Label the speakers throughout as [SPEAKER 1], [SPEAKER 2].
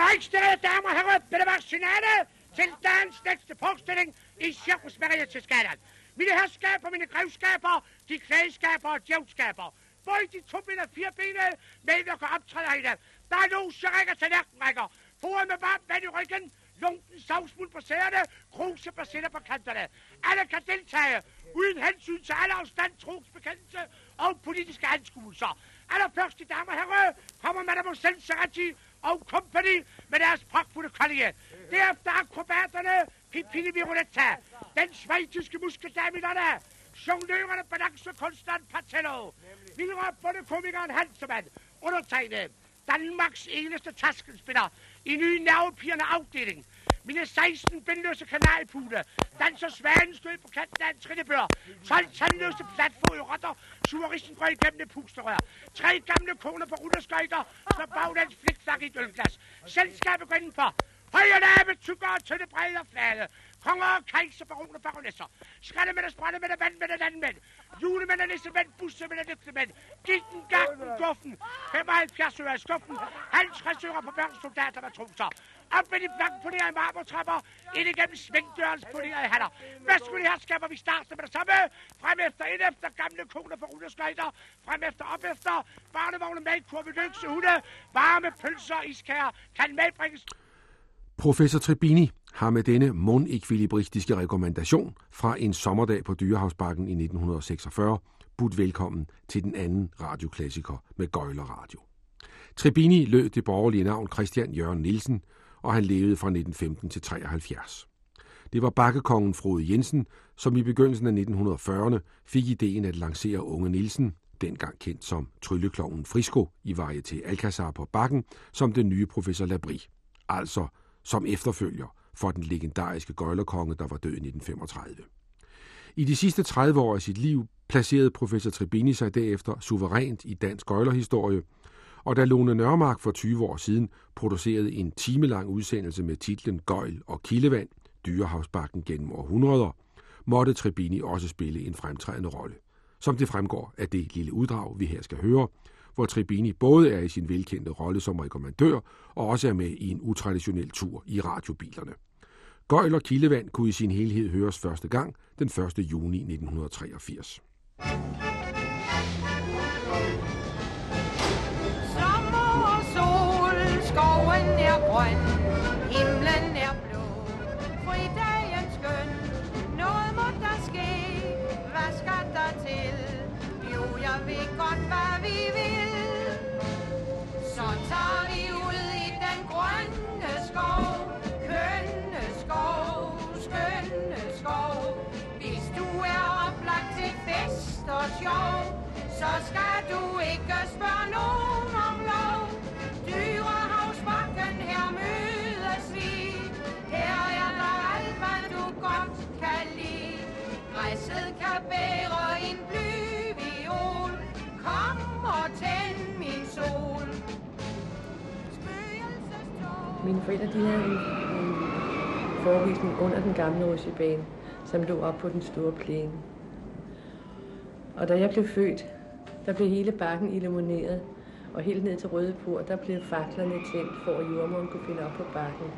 [SPEAKER 1] Begejstrede damer og herrer, vil det være til dagens næste forestilling i Cirkusmeriet til Skaderen. Mine herskaber, mine grevskaber, de klædeskaber og djævnskaber. Både de to ben og fire benede medvirker optræder i dag. Der er nogen, der rækker til nærkenrækker. Foran med varmt vand i ryggen, lunken savsmuld på sæderne, kruse på sætter på kanterne. Alle kan deltage, uden hensyn til alle afstand, trosbekendelse og politiske anskuelser. Allerførst, damer og herrer, kommer Madame Selv Serati og company med deres pragtfulde kollige. Derefter akrobaterne, Pipini Viruletta, den svejtiske muskeldaminerne, jonglørerne, balancekunstneren Patello, vildere bundekomikeren Hansemann, undertegnet, Danmarks eneste taskenspiller i nye nervepigerne afdeling. Mine 16 bindløse kanalpuder danser svanen stød på kanten af en trillebør. 12 tandløse platfod rotter suger risengrøg gennem pusterør. Tre gamle koner på rullerskøjter slår baglands flikflak i et ølglas. Selskabet går indenfor. Højre lave, tykkere, tynde, brede og flade. Konger og kejser, baroner og baronesser. Skrælle med sprænde med vand med landmænd. Julemænd og nissemænd, busse med lygtemænd. Gitten, gakken, duffen. 75 øre i skuffen. 50 øre på børnssoldater med trusser. Op med de blankpolerede marmortrapper. Ind igennem svingdørens polerede hatter. Værsgo de herskaber, vi starter med det samme. Frem efter, ind efter gamle koner på rulleskøjter. Frem efter, op efter. Barnevogne, malkurve, løgse hunde. Varme pølser, iskager. Kan medbringes
[SPEAKER 2] Professor Trebini har med denne mundekvilibristiske rekommendation fra en sommerdag på Dyrehavsbakken i 1946 budt velkommen til den anden radioklassiker med Gøjler Radio. Tribini lød det borgerlige navn Christian Jørgen Nielsen, og han levede fra 1915 til 73. Det var bakkekongen Frode Jensen, som i begyndelsen af 1940'erne fik ideen at lancere unge Nielsen, dengang kendt som tryllekloven Frisco i varieté Alcazar på bakken, som den nye professor Labri. Altså som efterfølger for den legendariske gøjlerkonge, der var død i 1935. I de sidste 30 år af sit liv placerede professor Tribini sig derefter suverænt i dansk gøjlerhistorie, og da Lone Nørmark for 20 år siden producerede en timelang udsendelse med titlen Gøjl og Kildevand, Dyrehavsbakken gennem århundreder, måtte Tribini også spille en fremtrædende rolle. Som det fremgår af det lille uddrag, vi her skal høre, hvor Tribini både er i sin velkendte rolle som rekommandør og også er med i en utraditionel tur i radiobilerne. Gøjl og Kildevand kunne i sin helhed høres første gang den 1. juni 1983.
[SPEAKER 3] Sommer og sol, skoven er grøn, himlen er blå, fridagen skøn, noget må der ske, hvad skal der til? Jo, jeg ved godt, hvad og sjov, så skal du ikke spørge nogen om lov. Dyrehavsbakken, her mødes vi. Her er der alt, hvad du godt kan lide. Græsset kan bære en blyviol. Kom og tænd min sol.
[SPEAKER 4] Mine forældre de havde en, en forevisning under den gamle rutsjebane, som lå op på den store plæne. Og da jeg blev født, der blev hele bakken illumineret, og helt ned til Røde Por, der blev faklerne tændt, for at jordmoren kunne finde op på bakken.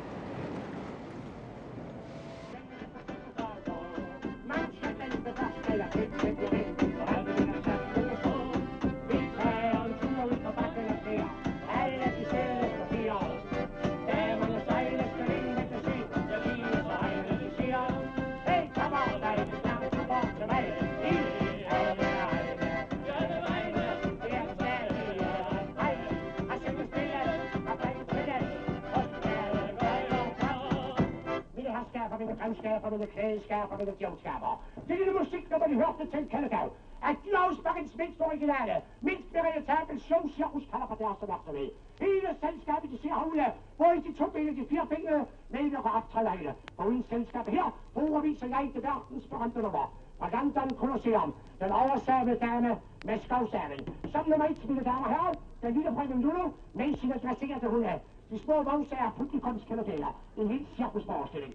[SPEAKER 5] Mine klædeskaber, mine djævskaber. Det lille musiknummer, de hørte til Kennethal, er Dyravsbakkens mindst originale, mindst veritabel showcirkus kalder på deres opmærksomhed. Hele selskabet, de ser havne, både de to benede, de fire benede, medvirker optræder i det. For uden selskab her, foreviser jeg det verdens berømte nummer. Fra London Colosseum, den oversavede dame med skovsaven. Som nummer et, mine damer og herrer, den lille frøken Lulu, med sine dresserede hunde. De små vognsære publikumskandidater. En helt cirkusforestilling.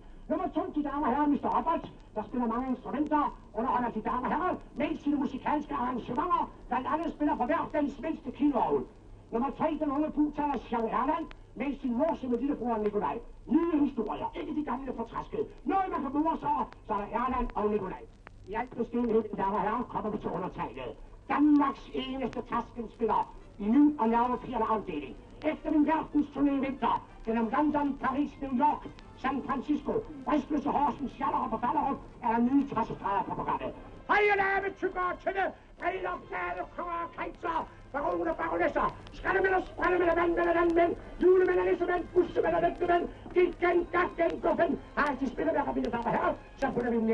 [SPEAKER 5] Damer og herrer, Mr. Roberts, der spiller mange instrumenter, underholder de damer og herrer med sine musikalske arrangementer, blandt andet spiller for hver den svenske kinovogn. Nummer 3, den unge butaler Sjov Erland,
[SPEAKER 1] med sin morsomme lillebror Nikolaj. Nye historier, ikke de gamle fortræskede. Noget, man kan mure sig over, så er der Erland og Nikolaj. I alt beskedenhed, damer og herrer, kommer vi til undertegnet. Danmarks eneste taskenspiller i ny- og nervepirrende afdeling. Efter min verdensturné i vinter, gennem London, Paris, New York, San Francisco, Bristløse, Horsens, Sjallerup og Ballerup, er der nye trassestreger på programmet. Høje lave, tykker og tynde, briller, flade, konger og kejser, baroner, baronesser, skraldemænd og sprændemænd og vandmænd og landmænd, julemænd og nissemænd, bussemænd og væltemænd, giggen, gakken, guffen, har altid spillet værker, mine damer og herrer, så putter vi dem.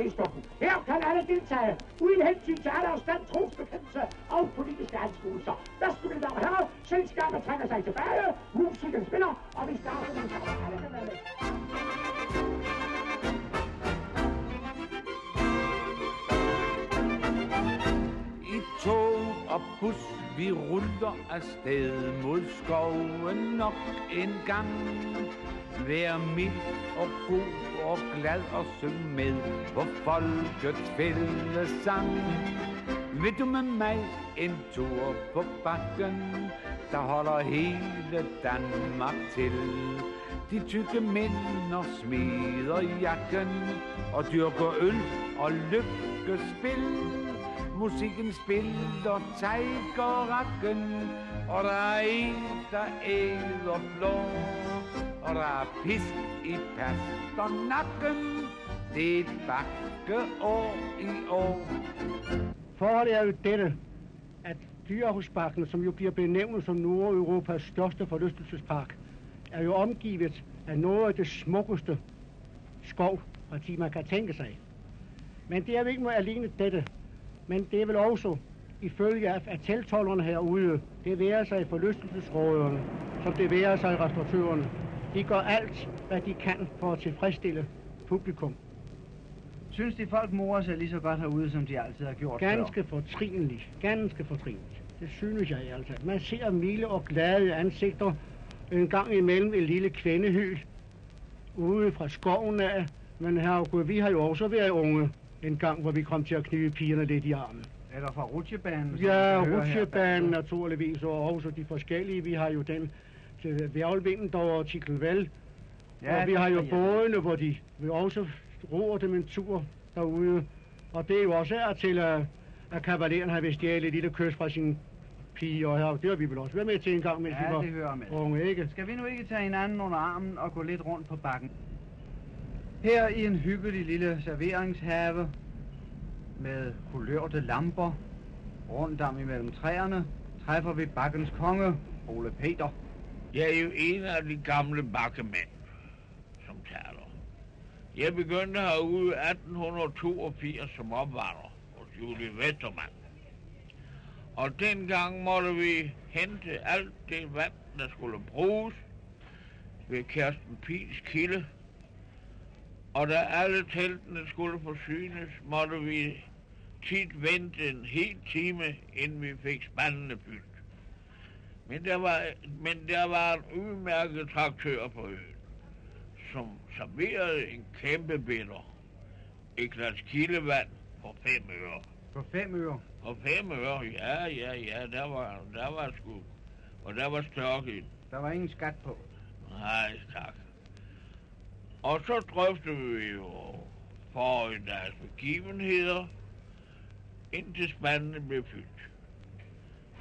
[SPEAKER 1] Her kan alle deltage, uden hensyn til alder, stand, trosbekendelse og politiske anskuelser. Værsgo, mine damer og herrer, selskabet trækker sig tilbage, musikken spiller, og vi starter med alle med.
[SPEAKER 6] I tog og bus, vi ruller afsted mod skoven nok en gang. Vær mild og god og glad og syng med på folkets fællesang. Vil du med mig en tur på bakken, der holder hele Danmark til. De tykke mænd og smider jakken og dyrker øl og lykkespil. Musikken spiller tejgerakken, og der er en, der æder blå. Og der er pisk i pasternakken, det er et bakkeår i år.
[SPEAKER 1] Forholdet er jo dette, at Dyrehusparken, som jo bliver benævnt som Nordeuropas største forlystelsespark, er jo omgivet af noget af det smukkeste skovparti, man kan tænke sig. Men det er jo ikke alene dette, men det er vel også ifølge af, at teltollerne herude, det værer sig i forlystelsesråderne, som det værer sig i restauratørerne. De gør alt, hvad de kan for at tilfredsstille publikum.
[SPEAKER 7] Synes de folk morer sig lige så godt herude, som de altid har gjort før?
[SPEAKER 1] Ganske fortrinligt. Ganske fortrinligt. Det synes jeg altså. Man ser milde og glade ansigter en gang imellem en lille kvindehyl ude fra skoven af. Men herregud, vi har jo også været unge en gang, hvor vi kom til at knive pigerne lidt i armen.
[SPEAKER 7] Eller fra rutsjebanen?
[SPEAKER 1] Ja,
[SPEAKER 7] her
[SPEAKER 1] rutsjebanen naturligvis, og også de forskellige. Vi har jo den til Værlvinden, og Tikelval.
[SPEAKER 7] Ja,
[SPEAKER 1] og vi har jo bådene, hvor de vi også roer dem en tur derude. Og det er jo også er til, at, at kavaleren har vist stjælet et lille kys fra sin pige, og her, det har vi vel også været med til en gang, mens
[SPEAKER 7] Ja,
[SPEAKER 1] vi var
[SPEAKER 7] det hører med.
[SPEAKER 1] unge, ikke?
[SPEAKER 7] Skal vi nu ikke tage hinanden under armen og gå lidt rundt på bakken? Her i en hyggelig lille serveringshave med kulørte lamper rundt om imellem træerne, træffer vi bakkens konge, Ole Peter.
[SPEAKER 6] Jeg er jo en af de gamle bakkemænd, som taler. Jeg begyndte herude 1882 som opvarer hos Julie Vestermann. Og dengang måtte vi hente alt det vand, der skulle bruges ved Kirsten Pils kilde. Og da alle teltene skulle forsynes, måtte vi tit vente en hel time, inden vi fik spandene fyldt. Men der var, men der var en udmærket traktør på øen, som serverede en kæmpe bitter. Et glas kildevand for fem øre.
[SPEAKER 7] På fem øre.
[SPEAKER 6] For fem øre, ja, ja, ja, der var, der var sgu. Og der var størk i.
[SPEAKER 7] Der var ingen skat på.
[SPEAKER 6] Nej, tak. Og så drøftede vi jo forrige dags begivenheder, indtil spandene blev fyldt.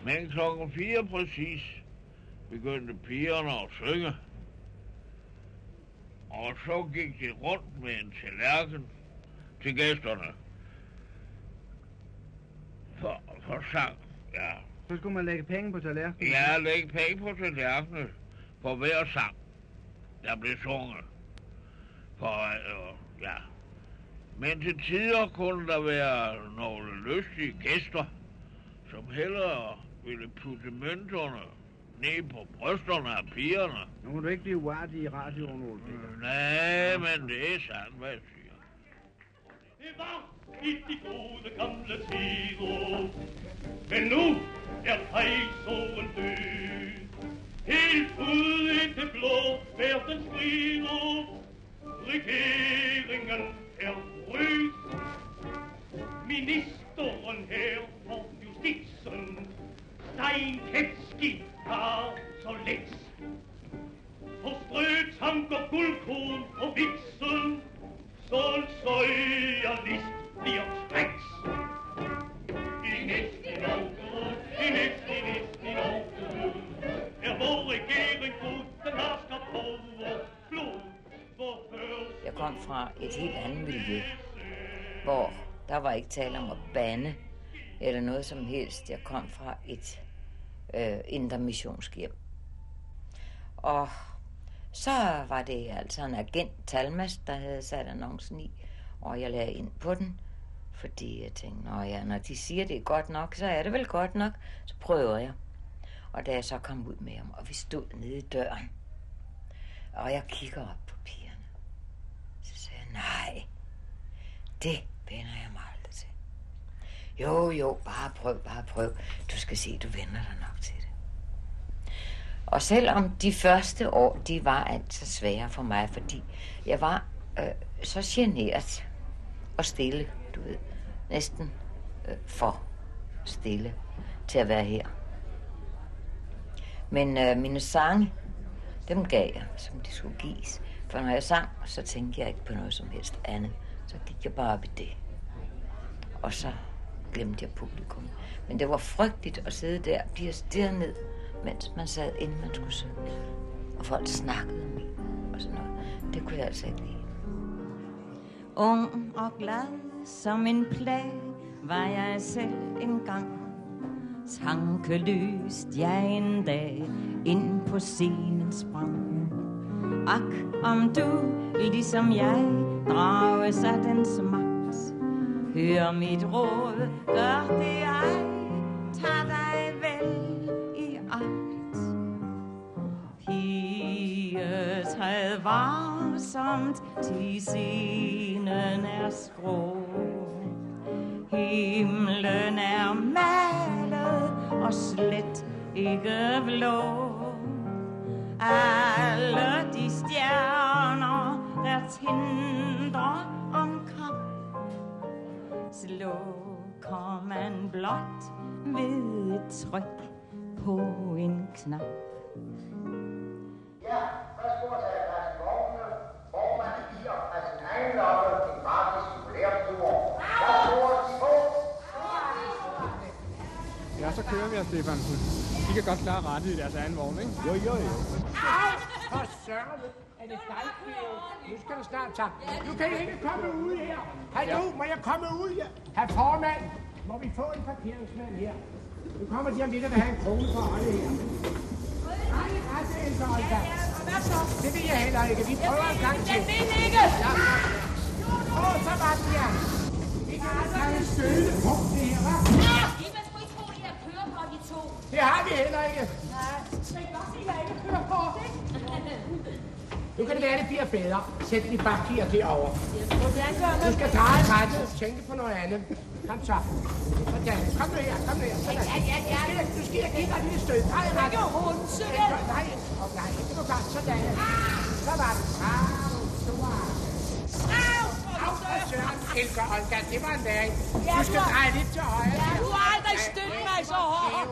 [SPEAKER 6] Men klokken fire præcis begyndte pigerne at synge. Og så gik de rundt med en tallerken til gæsterne. For, for sang, ja.
[SPEAKER 7] Så skulle man lægge penge på tallerkenen.
[SPEAKER 6] Ja, læg penge på tallerkenen for hver sang, der blev sunget. For, øh, ja. Men til tider kunne der være nogle lystige gæster, som hellere ville putte mønterne ned på brysterne af pigerne.
[SPEAKER 7] Nu må du ikke blive uartig i radioen, Ole Peter.
[SPEAKER 6] Nej, men det er sandt, hvad jeg siger.
[SPEAKER 8] Det var i de gode gamle tider. Men nu er kejseren død. Helt ud i det blå verden strider. Regeringen er rød. Ministeren her for justitsen. Stein Ketski har så let. vanker guldkorn på vitsen, så søger list bliver straks. I næste Novgorod, i næste, næste Novgorod, er vor regering god, den har skabt
[SPEAKER 9] over kom fra et helt andet miljø, hvor der var ikke tale om at bande eller noget som helst. Jeg kom fra et øh, intermissionshjem. Og så var det altså en agent, Talmas, der havde sat annoncen i, og jeg lagde ind på den, fordi jeg tænkte, Nå ja, når de siger, det er godt nok, så er det vel godt nok, så prøver jeg. Og da jeg så kom ud med ham, og vi stod nede i døren, og jeg kigger op på pigerne, nej, det vender jeg mig aldrig til. Jo, jo, bare prøv, bare prøv. Du skal se, du vender dig nok til det. Og selvom de første år, de var altså svære for mig, fordi jeg var øh, så generet og stille, du ved, næsten øh, for stille til at være her. Men øh, mine sange, dem gav jeg, som de skulle gives. For når jeg sang, så tænkte jeg ikke på noget som helst andet. Så gik jeg bare op i det. Og så glemte jeg publikum. Men det var frygteligt at sidde der og blive stirret ned, mens man sad, inden man skulle synge. Og folk snakkede om og sådan noget. Det kunne jeg altså ikke lide. Ung og glad som en plag var jeg selv engang. Tankeløst jeg en dag ind på scenen sprang. Ak, om du, ligesom jeg, drages af dens magt. Hør mit råd, gør det ej, tag dig vel i agt. Pige, træd varsomt, til scenen er skrå. Himlen er malet og slet ikke blå. Alle stjerner, der tindrer om kap, slukker man blot ved et tryk på en knap.
[SPEAKER 1] Ja, værsgo at tage deres vogne. Formanden giver af sin egen loppe en gratis jubilæumstur. Værsgo at sige på.
[SPEAKER 10] Ja, så kører vi, Stefansen. De kan godt klare rettet i deres egen vogn, ikke?
[SPEAKER 11] Jo, jo, jo. Au! For søren! Er det dig? Nu skal du snart tage. Nu kan I ikke komme ud her. Hallo, må jeg komme ud her? Herr formand, må vi få en parkeringsmand her? Nu kommer de om lidt vil have en krone for holde her. Nej, rette ældre, Olga.
[SPEAKER 3] Hvad så?
[SPEAKER 11] Det vil jeg heller ikke. Vi prøver en gang til.
[SPEAKER 3] Jeg vil ikke!
[SPEAKER 11] Åh, oh, så var den her. Vi kan altså have en støde punkt det her, hva'?
[SPEAKER 3] I på to.
[SPEAKER 11] Det har vi heller ikke.
[SPEAKER 3] Nej, I godt at jeg ikke kører på?
[SPEAKER 11] Nu kan det være, det bliver bedre. Sæt de bakkier derovre. Du skal dreje rettet og tænke på noget andet. Kom så. Sådan. Kom nu her, kom nu her. Sådan.
[SPEAKER 3] Ja, ja, ja.
[SPEAKER 11] Du skal, du skal give dig et stød. Drej rettet. Er godt. Nej, oh, nej, det var godt. Sådan. Så var det. Bravo, stor. Au, for søren. Elsker Olga, det var en.
[SPEAKER 3] Ja,
[SPEAKER 11] Du skal dreje lidt til højre.
[SPEAKER 3] Du har aldrig stødt mig så hårdt.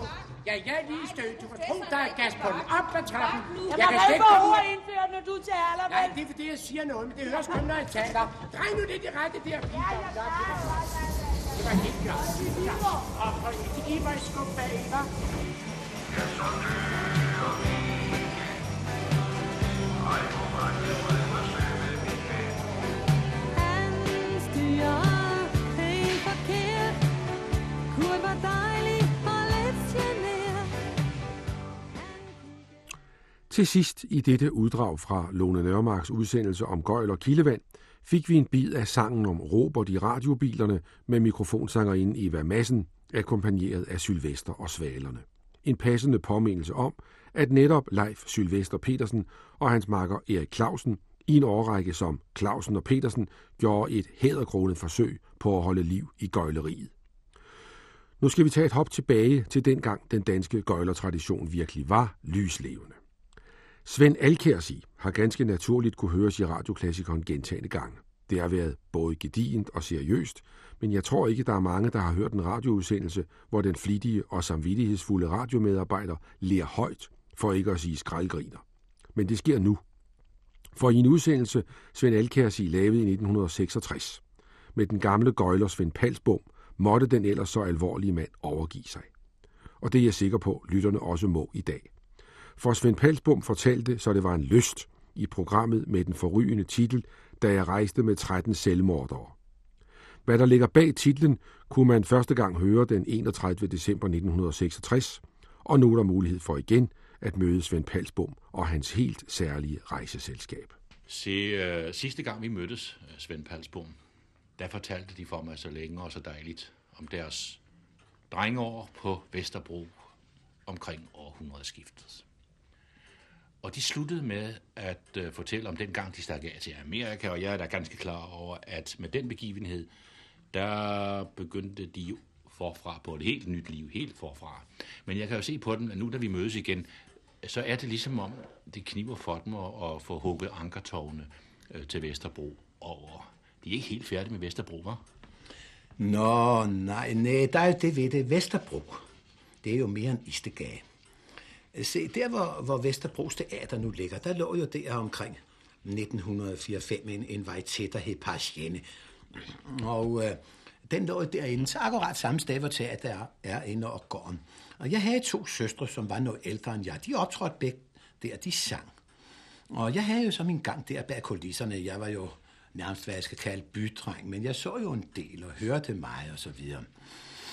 [SPEAKER 11] Ja, jeg er lige stødt. Du kan tro, der er gas på den. Op ad trappen.
[SPEAKER 3] Jeg
[SPEAKER 11] Jeg kan slet
[SPEAKER 3] for
[SPEAKER 11] ikke komme
[SPEAKER 3] indført, når du taler,
[SPEAKER 11] Nej, det er fordi, jeg siger noget, men det høres kun, når jeg taler. Drej nu lidt i rette der. Ja, ja, Det var helt klart. Og, og I var i skub bag, hva'?
[SPEAKER 12] Han styrer helt forkert Kurt var dejlig
[SPEAKER 2] Til sidst i dette uddrag fra Lone Nørmarks udsendelse om gøjl og kildevand, fik vi en bid af sangen om Robert i radiobilerne med mikrofonsangerinde Eva Massen, akkompagneret af Sylvester og Svalerne. En passende påmindelse om, at netop Leif Sylvester Petersen og hans makker Erik Clausen i en årrække som Clausen og Petersen gjorde et hæderkronet forsøg på at holde liv i gøjleriet. Nu skal vi tage et hop tilbage til dengang den danske gøjlertradition virkelig var lyslevende. Svend Alkærsi har ganske naturligt kunne høres i radioklassikeren gentagende gange. Det har været både gedigent og seriøst, men jeg tror ikke, der er mange, der har hørt en radioudsendelse, hvor den flittige og samvittighedsfulde radiomedarbejder ler højt, for ikke at sige skraldgriner. Men det sker nu. For i en udsendelse, Svend Alkærsi lavede i 1966, med den gamle gøjler Svend Palsbom, måtte den ellers så alvorlige mand overgive sig. Og det er jeg sikker på, lytterne også må i dag. For Svend Palsbom fortalte, så det var en lyst i programmet med den forrygende titel, da jeg rejste med 13 selvmordere. Hvad der ligger bag titlen, kunne man første gang høre den 31. december 1966, og nu er der mulighed for igen at møde Svend Palsbom og hans helt særlige rejseselskab.
[SPEAKER 13] Se, øh, sidste gang vi mødtes, øh, Svend Palsbom, der fortalte de for mig så længe og så dejligt om deres drengeår på Vesterbro omkring århundredeskiftet. Og de sluttede med at øh, fortælle om den gang, de stak af til Amerika, og jeg er da ganske klar over, at med den begivenhed, der begyndte de jo forfra på et helt nyt liv, helt forfra. Men jeg kan jo se på dem, at nu da vi mødes igen, så er det ligesom om, det kniver for dem at, at få hugget ankertårne øh, til Vesterbro over. De er ikke helt færdige med Vesterbro, var?
[SPEAKER 14] Nå, nej, nej, der er jo det ved det. Vesterbro, det er jo mere en istegade. Se, der hvor, hvor Vesterbros Teater nu ligger, der lå jo der omkring 1904-5 en, en vej til, der hed Parsienne. Og øh, den lå derinde, så akkurat samme sted, hvor teater er, er inde og gården. Og jeg havde to søstre, som var noget ældre end jeg. De optrådte begge der, de sang. Og jeg havde jo så min gang der bag kulisserne. Jeg var jo nærmest, hvad jeg skal kalde bydreng, men jeg så jo en del og hørte mig og så videre.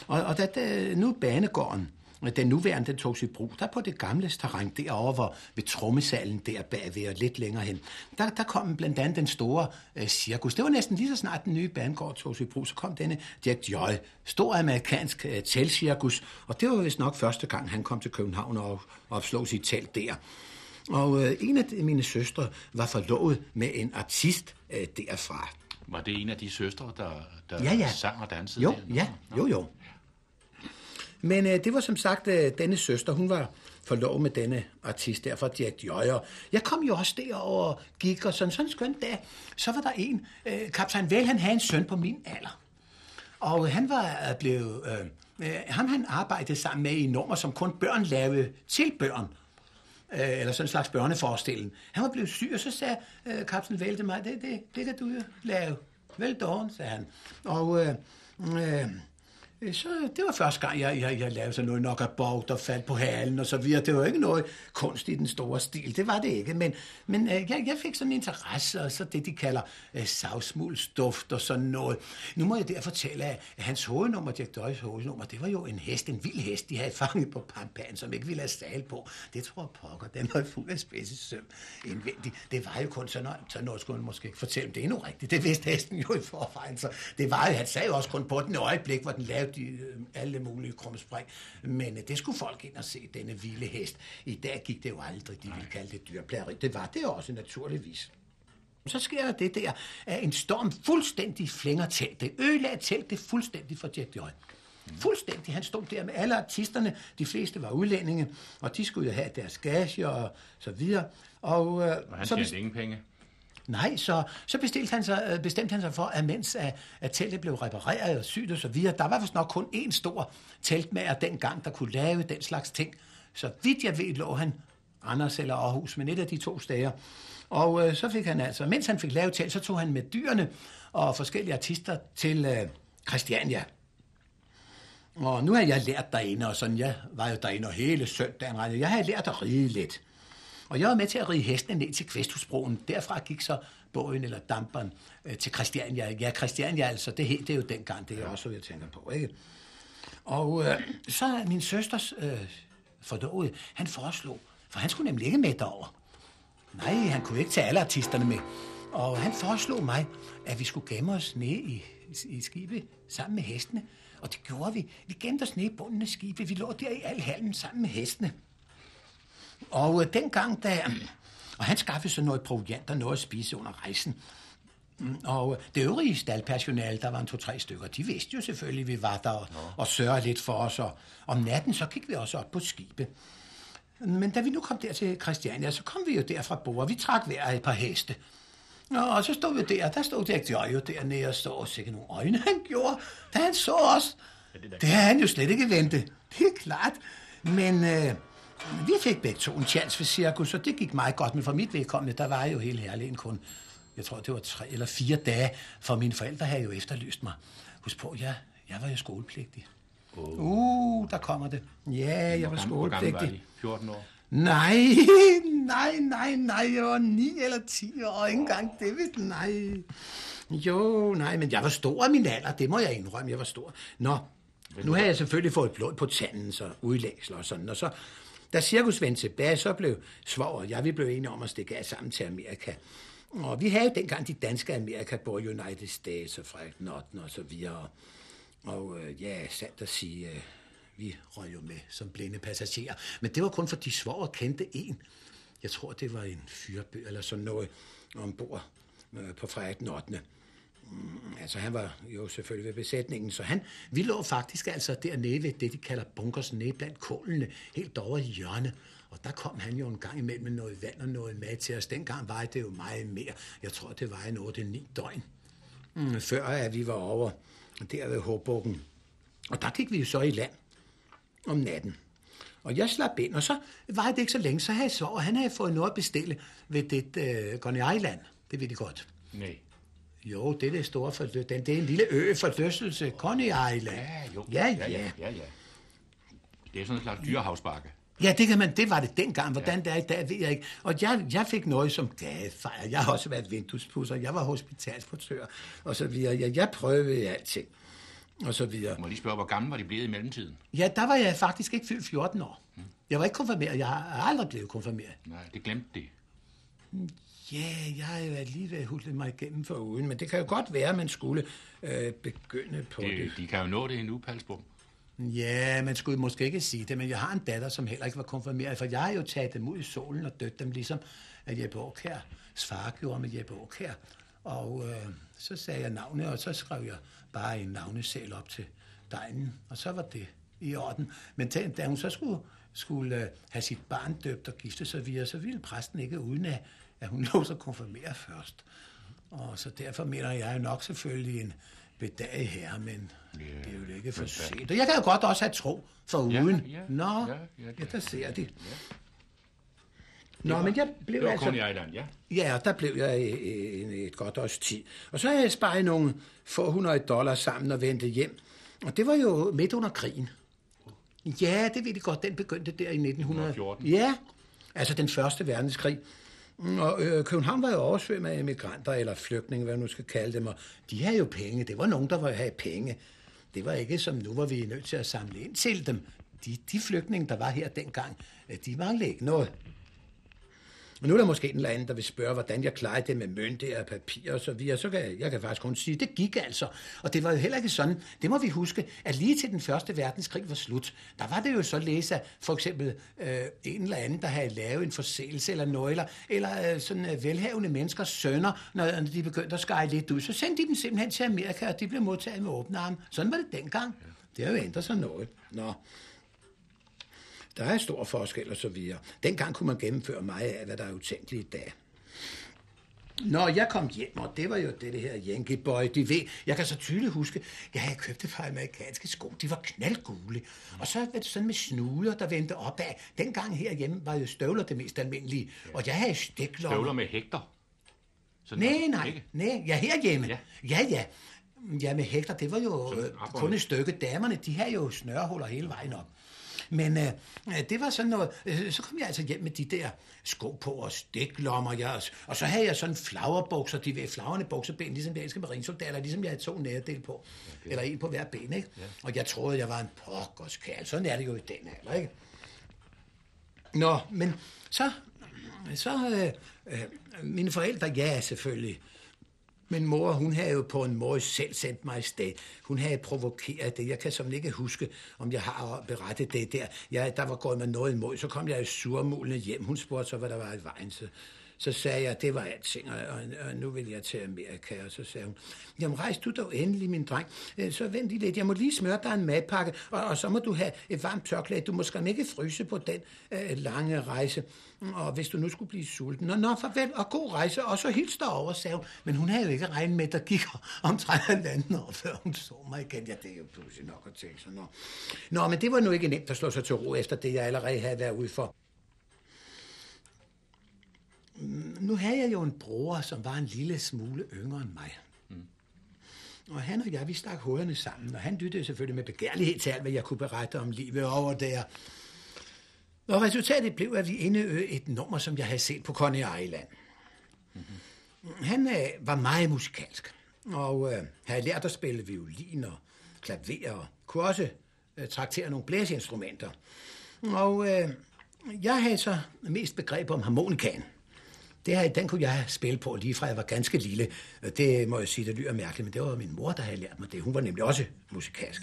[SPEAKER 14] Og, og da, da nu banegården, den nuværende, den tog i brug, der på det gamle terræn derovre, hvor ved trommesalen der bagved og lidt længere hen, der, der kom blandt andet den store øh, cirkus. Det var næsten lige så snart den nye banegård tog i brug, så kom denne Jack Joy, stor amerikansk øh, telcirkus, og det var vist nok første gang, han kom til København og opslog sit telt der. Og øh, en af mine søstre var forlovet med en artist øh, derfra.
[SPEAKER 13] Var det en af de søstre, der, der
[SPEAKER 14] Ja, ja.
[SPEAKER 13] sang og dansede
[SPEAKER 14] Jo,
[SPEAKER 13] der?
[SPEAKER 14] ja, jo, jo. Men øh, det var som sagt øh, denne søster, hun var forlovet med denne artist der fra Jack Joyer. Jeg kom jo også derover og gik, og sådan, sådan en skøn dag, så var der en, øh, kaptajn Vel, han havde en søn på min alder. Og han var øh, blevet, øh, øh, ham han arbejdede sammen med i nummer, som kun børn lavede til børn. Øh, eller sådan en slags børneforestilling. Han var blevet syg, og så sagde øh, kaptajn Væl til mig, det, det, det kan du jo lave. Vel dårlig, sagde han. Og øh, øh, Øh, så det var første gang, jeg, jeg, jeg lavede sådan noget nok af bog, der faldt på halen og så videre. Det var ikke noget kunst i den store stil, det var det ikke. Men, men øh, jeg, jeg fik sådan en interesse, og så det, de kalder øh, savsmuldsduft og sådan noget. Nu må jeg der fortælle, at hans hovednummer, Jack Doys hovednummer, det var jo en hest, en vild hest, de havde fanget på pampan, som ikke ville have sal på. Det tror jeg pokker, den var fuld af spidse søm indvendigt. Det var jo kun sådan noget, sådan noget skulle man måske ikke fortælle, men det er nu rigtigt. Det vidste hesten jo i forvejen, så det var jo, han sagde jo også kun på den øjeblik, hvor den lavede de, øh, alle mulige krumspring. Men øh, det skulle folk ind og se, denne vilde hest. I dag gik det jo aldrig, de ville kalde det dyrplageri. Det var det også naturligvis. Så sker der det der, at en storm fuldstændig flænger teltet. Ødelagde teltet fuldstændig for Jack Joy. Fuldstændig. Han stod der med alle artisterne. De fleste var udlændinge, og de skulle jo have deres gage og så videre. Og, øh,
[SPEAKER 13] Og han
[SPEAKER 14] så
[SPEAKER 13] tjente ingen penge.
[SPEAKER 14] Nej, så, så bestilte han sig, øh, bestemte han sig for, at mens at, at teltet blev repareret og syet og så videre, der var vist nok kun én stor teltmager dengang, der kunne lave den slags ting. Så vidt jeg ved, lå han Anders eller Aarhus, men et af de to steder. Og øh, så fik han altså, mens han fik lavet telt, så tog han med dyrene og forskellige artister til øh, Christiania. Og nu har jeg lært derinde, og sådan, jeg var jo derinde og hele søndagen. regnede. Jeg havde lært at ride lidt. Og jeg var med til at ride hestene ned til Kvæsthusbroen. Derfra gik så båden eller damperen øh, til Christiania. Ja, Christiania altså, det, hed- det er jo dengang, det er også, hvad jeg tænker på, ikke? Og øh, så er min søsters øh, forlovede, han foreslog, for han skulle nemlig ikke med derover. Nej, han kunne ikke tage alle artisterne med. Og han foreslog mig, at vi skulle gemme os nede i, i skibet sammen med hestene. Og det gjorde vi. Vi gemte os nede i bunden af skibet. Vi lå der i al halmen sammen med hestene. Og øh, dengang, da... Og han skaffede så noget proviant og noget at spise under rejsen. Mm, Og øh, det øvrige staldpersonale, der var en to-tre stykker, de vidste jo selvfølgelig, at vi var der og, og sørgede lidt for os. Og om natten, så gik vi også op på skibet. Men da vi nu kom der til Christiania, så kom vi jo der fra bord. Vi trak hver et par heste. Og så stod vi der, der stod Joy jo dernede og så og sikkert nogle øjne, han gjorde, da han så os. Det havde han jo slet ikke ventet. Det er klart. Men øh, Vi fik begge to en chance ved cirkus, og det gik meget godt, men for mit vedkommende, der var jeg jo hele herligheden kun, jeg tror, det var tre eller fire dage, for mine forældre havde jo efterlyst mig. Husk på, jeg, jeg var jo skolepligtig.
[SPEAKER 13] Oh.
[SPEAKER 14] Uh, der kommer det. Ja, jeg var
[SPEAKER 13] Hvor gammel var
[SPEAKER 14] skolepligtig.
[SPEAKER 13] de? 14 år?
[SPEAKER 14] Nej, nej, nej, nej, jeg var 9 eller 10 år, ikke engang det, ved nej. Jo, nej, men jeg var stor af min alder, det må jeg indrømme, jeg var stor. Nå, nu har jeg selvfølgelig fået blod på tanden, så udlægsler og sådan, og så, da cirkus vendte tilbage, så blev Svog og jeg, vi blev enige om at stikke af sammen til Amerika. Og vi havde jo dengang de danske Amerika, både United States og Frederik Norton og så videre. Og øh, ja, sandt at sige, øh, vi røg jo med som blinde passagerer. Men det var kun fordi svoger kendte en. Jeg tror, det var en fyrbø eller sådan noget ombord øh, på Frederik 8. Mm, altså, han var jo selvfølgelig ved besætningen, så han, vi lå faktisk altså dernede ved det, de kalder bunkers, nede blandt kålene, helt over i hjørnet. Og der kom han jo en gang imellem med noget vand og noget mad til os. Dengang var det jo meget mere. Jeg tror, det var en 8-9 døgn. Mm, før at vi var over der ved Håbukken. Og der gik vi jo så i land om natten. Og jeg slap ind, og så var det ikke så længe, så havde jeg så, og han havde fået noget at bestille ved det øh, Island. Det ved de godt.
[SPEAKER 13] Nej.
[SPEAKER 14] Jo, det er det store forløs. Den, det er en lille ø forlystelse. Coney Island.
[SPEAKER 13] Ja, jo.
[SPEAKER 14] Ja,
[SPEAKER 13] ja,
[SPEAKER 14] ja.
[SPEAKER 13] ja, ja, ja. Det er sådan en slags dyrehavsbakke.
[SPEAKER 14] Ja, det kan man. Det var det dengang. Hvordan det er i dag, ved jeg ikke. Og jeg, jeg fik noget som gadefejr. Jeg har også været vinduespusser. Jeg var hospitalsportør og så videre. Jeg, jeg prøvede alting og så videre.
[SPEAKER 13] Må jeg lige spørge, hvor gammel var de blevet i mellemtiden?
[SPEAKER 14] Ja, der var jeg faktisk ikke fyldt 14 år. Jeg var ikke konfirmeret. Jeg har aldrig blevet konfirmeret.
[SPEAKER 13] Nej, det glemte de.
[SPEAKER 14] Ja, jeg har jo alligevel hullet mig igennem for uden, men det kan jo godt være, at man skulle øh, begynde på det.
[SPEAKER 13] De, de kan jo nå det endnu, Palsbom.
[SPEAKER 14] Ja, man skulle måske ikke sige det, men jeg har en datter, som heller ikke var konfirmeret, for jeg har jo taget dem ud i solen og dødt dem, ligesom at Jeppe Aukær, far gjorde med Jeppe Aukær. Og øh, så sagde jeg navne, og så skrev jeg bare en navnesæl op til dejen, og så var det i orden. Men da da hun så skulle, skulle øh, have sit barn døbt og gifte sig videre, så ville præsten ikke uden at, at hun lå sig konfirmere først. Og så derfor mener jeg nok selvfølgelig en bedag her, men yeah. det er jo ikke for sent. Og jeg kan jo godt også have tro for uden.
[SPEAKER 13] Ja, ja,
[SPEAKER 14] Nå,
[SPEAKER 13] ja,
[SPEAKER 14] ja,
[SPEAKER 13] ja,
[SPEAKER 14] ja, der ser de.
[SPEAKER 13] Det
[SPEAKER 14] Nå,
[SPEAKER 13] var-
[SPEAKER 14] men jeg blev
[SPEAKER 13] det var
[SPEAKER 14] altså...
[SPEAKER 13] Island, ja.
[SPEAKER 14] Ja, der blev jeg i et godt års tid. Og så havde jeg sparet nogle få hundrede dollars sammen og vendte hjem. Og det var jo midt under krigen. Ja, det ved I godt. Den begyndte der i 1914. Ja, altså den første verdenskrig. Mm, og øh, København var jo oversvømmet af emigranter, eller flygtninge, hvad man nu skal kalde dem, og de havde jo penge. Det var nogen, der var have penge. Det var ikke som nu, hvor vi er nødt til at samle ind til dem. De, de flygtninge, der var her dengang, øh, de manglede ikke noget. Og nu er der måske en eller anden, der vil spørge, hvordan jeg klarede det med mønter og papir og så videre. Så kan jeg, jeg kan faktisk kun sige, det gik altså. Og det var jo heller ikke sådan, det må vi huske, at lige til den første verdenskrig var slut, der var det jo så læse af for eksempel øh, en eller anden, der havde lavet en forseelse eller noget, eller, øh, sådan øh, velhavende menneskers sønner, når når de begyndte at skære lidt ud. Så sendte de dem simpelthen til Amerika, og de blev modtaget med åbne arme. Sådan var det dengang. Det har jo ændret sig noget. Nå. Der er stor forskel og så videre. Dengang kunne man gennemføre meget af, hvad der er utænkeligt i dag. Når jeg kom hjem, og det var jo det, det her Yankee Boy, de ved, jeg kan så tydeligt huske, jeg havde købt et par amerikanske sko, de var knaldgule, og så var det sådan med snuder, der vendte opad. Dengang herhjemme var jo støvler det mest almindelige, og jeg havde stiklommer.
[SPEAKER 13] Støvler med hægter. Sådan
[SPEAKER 14] Nej, nej,
[SPEAKER 13] ikke?
[SPEAKER 14] nej, ja, herhjemme. Ja, ja. ja. Ja, med hægter, det var jo øh, kun et stykke. Damerne, de havde jo snørhuller hele vejen op. Men øh, det var sådan noget, øh, så kom jeg altså hjem med de der sko på og stiklommer, ja, og så havde jeg sådan flagerbukser, de ved flagrende bukseben, ligesom de engelske marinsoldater, ligesom jeg havde to næredel på, okay. eller en på hver ben, ikke? Ja. Og jeg troede, jeg var en pokkers kærl, sådan er det jo i den alder, ikke? Nå, men så, så øh, øh, mine forældre, ja selvfølgelig, men mor, hun havde jo på en måde selv sendt mig sted. Hun havde provokeret det. Jeg kan som ikke huske, om jeg har berettet det der. Jeg, der var gået med noget imod. Så kom jeg i surmulende hjem. Hun spurgte så, hvad der var i vejen. Så, så sagde jeg, det var alting, og, og, og nu vil jeg til Amerika. Og så sagde hun, jamen rejs du dog endelig, min dreng. Øh, så vent lige lidt, jeg må lige smøre dig en madpakke, og, og så må du have et varmt tørklæde. Du må skam ikke fryse på den øh, lange rejse. Og hvis du nu skulle blive sulten. Nå, nå, farvel og god rejse, og så hils over sagde hun. Men hun havde jo ikke regnet med, at der gik omtrent halvanden år, før hun så mig igen. Ja, det er jo pludselig nok at tænke sig. Nå. nå, men det var nu ikke nemt at slå sig til ro efter det, jeg allerede havde været ude for. Mm, Nu havde jeg jo en bror, som var en lille smule yngre end mig. Og han og jeg, vi stak hovederne sammen, og han lyttede selvfølgelig med begærlighed til alt, hvad jeg kunne berette om livet over der. Og resultatet blev, at vi indeø et nummer, som jeg havde set på Coney Island. Mm-hmm. Han øh, var meget musikalsk, og øh, havde lært at spille violin og klaver, og kunne også øh, traktere nogle blæseinstrumenter. Og øh, jeg havde så mest begreb om harmonikaen. Det her, den kunne jeg spille på lige fra jeg var ganske lille. Det må jeg sige, det lyder mærkeligt, men det var min mor, der havde lært mig det. Hun var nemlig også musikalsk.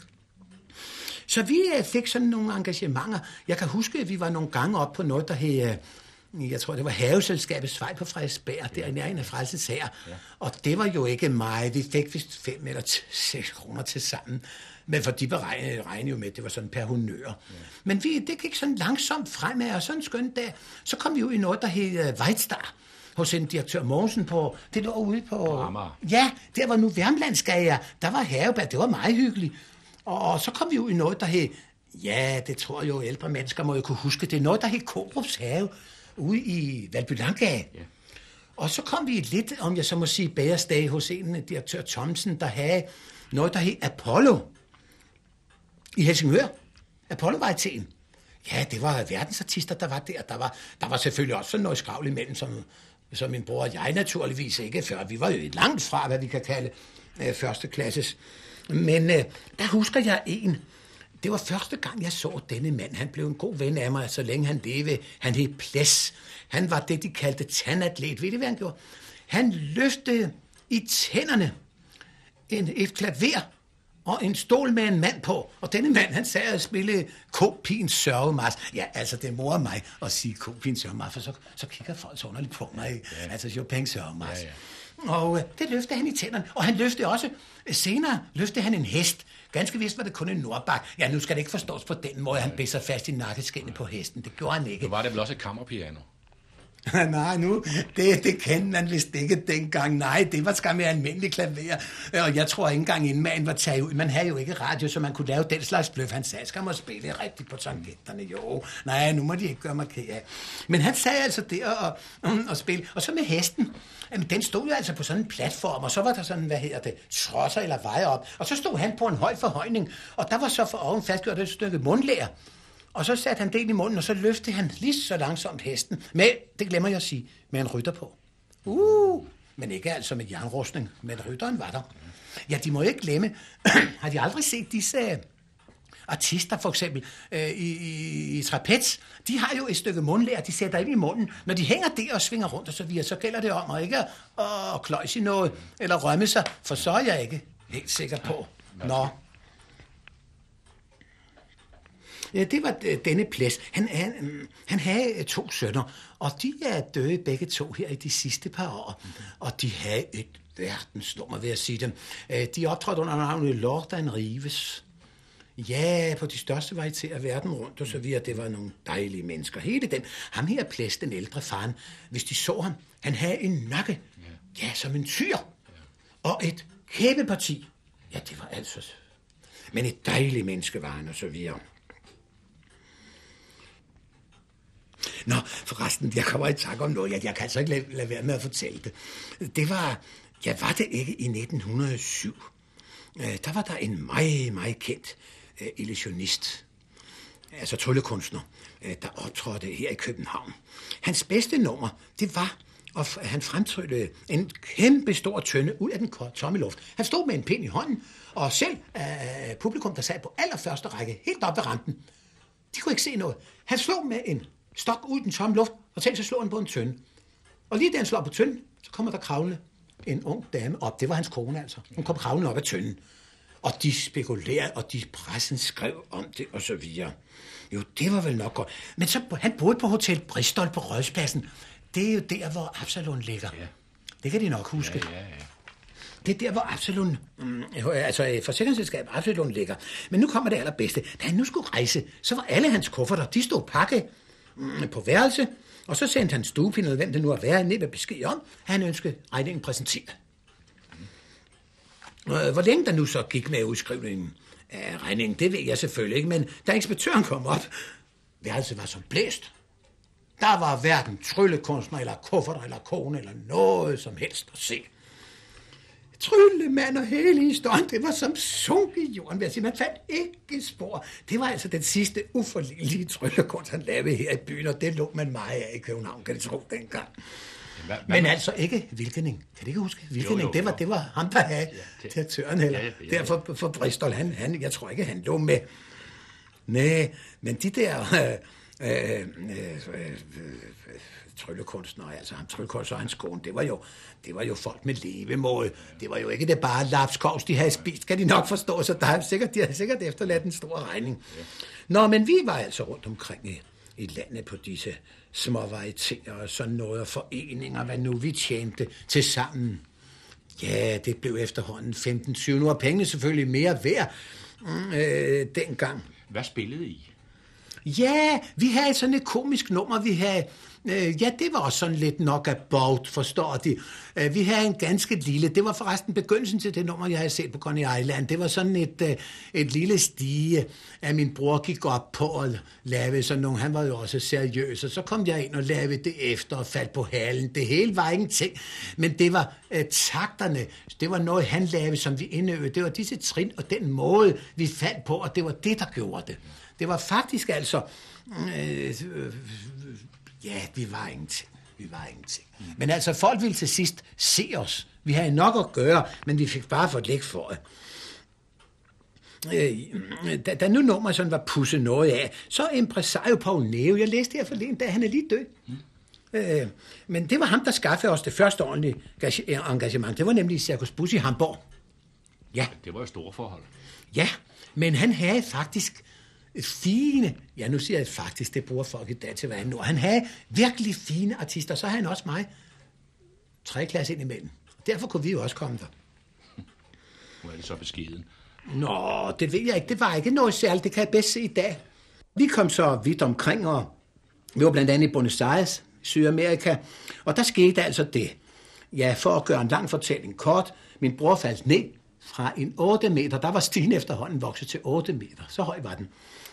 [SPEAKER 14] Så vi øh, fik sådan nogle engagementer. Jeg kan huske, at vi var nogle gange op på noget, der hed, øh, jeg tror, det var Haveselskabets vej på Frederiksberg, der i nærheden af Frelsens her. Ja. Og det var jo ikke meget. Vi fik vist 5 eller 6 kroner til sammen. Men for de beregnede regnede jo med, at det var sådan per honør. Ja. Men vi, det gik sådan langsomt fremad, og sådan en skøn dag, så kom vi ud i noget, der hed uh, Weitstar hos en direktør Mogensen på, det lå ude på...
[SPEAKER 13] Amager.
[SPEAKER 14] Ja, der var nu Værmlandsgade, der var Havebær, det var meget hyggeligt. Og, og så kom vi ud i noget, der hed, ja, det tror jeg jo ældre mennesker må jo kunne huske, det er noget, der hed Kobrups Have, ude i Valbylandgade. Ja. Og så kom vi lidt, om jeg så må sige, bagersdag hos en direktør Thomsen, der havde noget, der hed Apollo i Helsingør. Apollo var. Ja, det var verdensartister, der var der. Der var, der var selvfølgelig også sådan noget skravl imellem, som, så min bror og jeg naturligvis ikke, før vi var jo langt fra, hvad vi kan kalde øh, første klasses. Men øh, der husker jeg en. Det var første gang, jeg så denne mand. Han blev en god ven af mig, så længe han levede. Han hed Ples. Han var det, de kaldte tandatlet. Ved I, hvad han gjorde? Han løftede i tænderne en, et klaver og en stol med en mand på. Og denne mand, han sagde at spille K-pins sørgemars. Ja, altså, det morer mig at sige K-pins sørgemars, for så, så kigger folk så underligt på mig. Ja. Altså, Chopin sørgemars. Ja, ja. Og øh, det løftede han i tænderne. Og han løftede også, øh, senere løftede han en hest. Ganske vist var det kun en nordbak. Ja, nu skal det ikke forstås på den måde, han blev sig fast i nakkeskinnet på hesten. Det gjorde han ikke.
[SPEAKER 13] Nu var det vel også et kammerpiano.
[SPEAKER 14] Nej, nu, det, det kendte man vist ikke dengang. Nej, det var skam med almindelig klaver. Og jeg tror ikke engang, inden man var taget ud. Man havde jo ikke radio, så man kunne lave den slags bløf. Han sagde, skal man spille rigtigt på tangenterne? Jo, nej, nu må de ikke gøre mig ked af. Men han sagde altså det og, mm, og spille. Og så med hesten. Jamen, den stod jo altså på sådan en platform, og så var der sådan, hvad hedder det, trosser eller veje op. Og så stod han på en høj forhøjning, og der var så for oven fastgjort et stykke mundlær. Og så satte han det ind i munden, og så løftede han lige så langsomt hesten. Med, det glemmer jeg at sige, med en rytter på. Uh, men ikke altså med jernrustning, men rytteren var der. Ja, de må ikke glemme, har de aldrig set disse øh, artister for eksempel øh, i, i, i trapez, de har jo et stykke mundlær, de sætter ind i munden. Når de hænger der og svinger rundt og så videre, så gælder det om at ikke at kløjse i noget, eller rømme sig, for så er jeg ikke helt sikker på. Nå, Ja, det var øh, denne plads. Han, han, øh, han havde øh, to sønner, og de er døde begge to her i de sidste par år. Og de havde et verdensnummer, ved at sige dem. De optrådte under navnet Lordan Rives. Ja, på de største vej til at verden rundt og så videre. Det var nogle dejlige mennesker. Hele den. Ham her plads, den ældre faren, hvis de så ham, han havde en nakke. Ja, som en tyr. Og et kæbeparti. Ja, det var altså... Men et dejligt menneske var han og så videre. Nå, forresten, jeg kommer i tanke om noget. Jeg, jeg kan altså ikke lade, lade være med at fortælle det. Det var, ja, var det ikke i 1907? Øh, der var der en meget, meget kendt øh, illusionist, altså tryllekunstner, øh, der optrådte her i København. Hans bedste nummer, det var, at han fremtryllede en kæmpe stor tønde ud af den tomme luft. Han stod med en pind i hånden, og selv øh, publikum, der sad på allerførste række, helt op ved rampen, de kunne ikke se noget. Han slog med en stok ud i den tomme luft, og tænkte så slog han på en tønde. Og lige da han slår på tønden, så kommer der kravlende en ung dame op. Det var hans kone altså. Hun kom kravlende op af tønden. Og de spekulerede, og de pressen skrev om det, og så videre. Jo, det var vel nok godt. Men så, han boede på Hotel Bristol på Rådspladsen. det er jo der, hvor Absalon ligger.
[SPEAKER 13] Ja.
[SPEAKER 14] Det kan de nok huske.
[SPEAKER 13] Ja, ja, ja.
[SPEAKER 14] Det er der, hvor Absalon, mm, altså øh, forsikringsselskab Absalon ligger. Men nu kommer det allerbedste. Da han nu skulle rejse, så var alle hans kufferter, de stod pakket på værelse, og så sendte han stuepinde, eller hvem det nu er været, ned med besked om, at han ønskede regningen præsenteret. Øh, hvor længe der nu så gik med udskrivningen af regningen, det ved jeg selvfølgelig ikke, men da inspektøren kom op, værelset var som blæst. Der var hverken tryllekunstner, eller kuffert, eller kone, eller noget som helst at se. Tryllemand og hele historien, det var som sunket i jorden, vil jeg sige. Man fandt ikke spor. Det var altså den sidste uforlignelige tryllekunst, han lavede her i byen, og det lå man meget af i København, kan det tro dengang.
[SPEAKER 13] Hvad,
[SPEAKER 14] Men altså ikke Vilkening. Kan du ikke huske? Vilkening,
[SPEAKER 13] jo,
[SPEAKER 14] det, var,
[SPEAKER 13] jo.
[SPEAKER 14] det var ham, der havde
[SPEAKER 13] det-
[SPEAKER 14] direktøren heller.
[SPEAKER 13] Ja, ja, ja, ja.
[SPEAKER 14] Derfor for Bristol, han, han, jeg tror ikke, han lå med. Nej, men de der øh, øh, øh, øh, øh, tryllekunstnere, altså ham tryllekunstner og hans kone, det var jo, det var jo folk med levemåde. Det var jo ikke det bare lapskovs, de havde spist, kan de nok forstå, så der er sikkert, de har sikkert efterladt en stor regning. Nå, men vi var altså rundt omkring i, i landet på disse små varieteter og sådan noget, og foreninger, hvad nu vi tjente til sammen. Ja, det blev efterhånden 15-20. Nu er pengene selvfølgelig mere værd mm, øh, dengang.
[SPEAKER 13] Hvad spillede I?
[SPEAKER 14] Ja, vi havde sådan et komisk nummer, vi havde... Øh, ja, det var også sådan lidt nok about, forstår de. Øh, vi havde en ganske lille... Det var forresten begyndelsen til det nummer, jeg havde set på Coney Island. Det var sådan et, øh, et lille stige, at min bror gik op på og lavede sådan nogle... Han var jo også seriøs, og så kom jeg ind og lavede det efter og faldt på halen. Det hele var ingenting, men det var øh, takterne. Det var noget, han lavede, som vi indøvede. Det var disse trin og den måde, vi faldt på, og det var det, der gjorde det. Det var faktisk altså... Øh, øh, ja, vi var ingenting. Vi var ingenting. Men altså, folk ville til sidst se os. Vi havde nok at gøre, men vi fik bare fået læg for det. Øh, da, da nu nummer sådan var pusset noget af, så impresario Paul Neve, jeg læste her forleden, da han er lige død. Øh, men det var ham, der skaffede os det første ordentlige gage- engagement. Det var nemlig Circus Bus i Hamburg. Ja.
[SPEAKER 13] Det var jo store forhold.
[SPEAKER 14] Ja, men han havde faktisk fine, ja nu siger jeg faktisk, det bruger folk i dag til hvad han nu, han havde virkelig fine artister, så havde han også mig tre klasse ind imellem. Derfor kunne vi jo også komme der.
[SPEAKER 13] Nu er det så beskeden.
[SPEAKER 14] Nå, det ved jeg ikke. Det var ikke noget særligt. Det kan jeg bedst se i dag. Vi kom så vidt omkring, og vi var blandt andet i Buenos Aires, Sydamerika, og der skete altså det. Ja, for at gøre en lang fortælling kort, min bror faldt ned fra en 8 meter. Der var stigen efterhånden vokset til 8 meter. Så høj var den.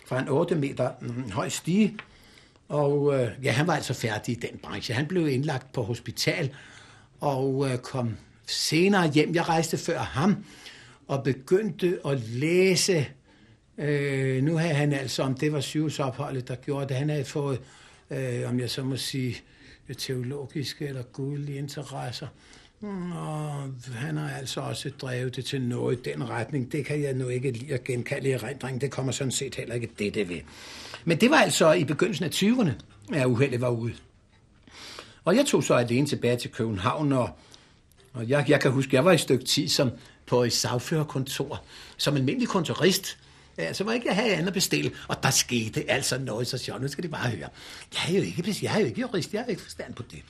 [SPEAKER 14] Fra en 8 meter mm, høj stige. Og øh, ja, han var altså færdig i den branche. Han blev indlagt på hospital og øh, kom senere hjem. Jeg rejste før ham og begyndte at læse. Øh, nu havde han altså, om det var sygehusopholdet, der gjorde det, han havde fået, øh, om jeg så må sige, teologiske eller gudelige interesser. Øh, og han har altså også drevet det til noget i den retning. Det kan jeg nu ikke lide at genkalde i rendring. Det kommer sådan set heller ikke det, det ved. Men det var altså i begyndelsen af 20'erne, at uheldet var ude. Og jeg tog så alene tilbage til København, og, og jeg, jeg kan huske, jeg var i stykke tid som på et sagførerkontor, som almindelig kontorist. Ja, så var ikke jeg havde andet at bestille, og der skete altså noget så sjovt. Nu skal de bare høre. Jeg er jo ikke, jeg er jo ikke jurist, jeg har ikke forstand på det.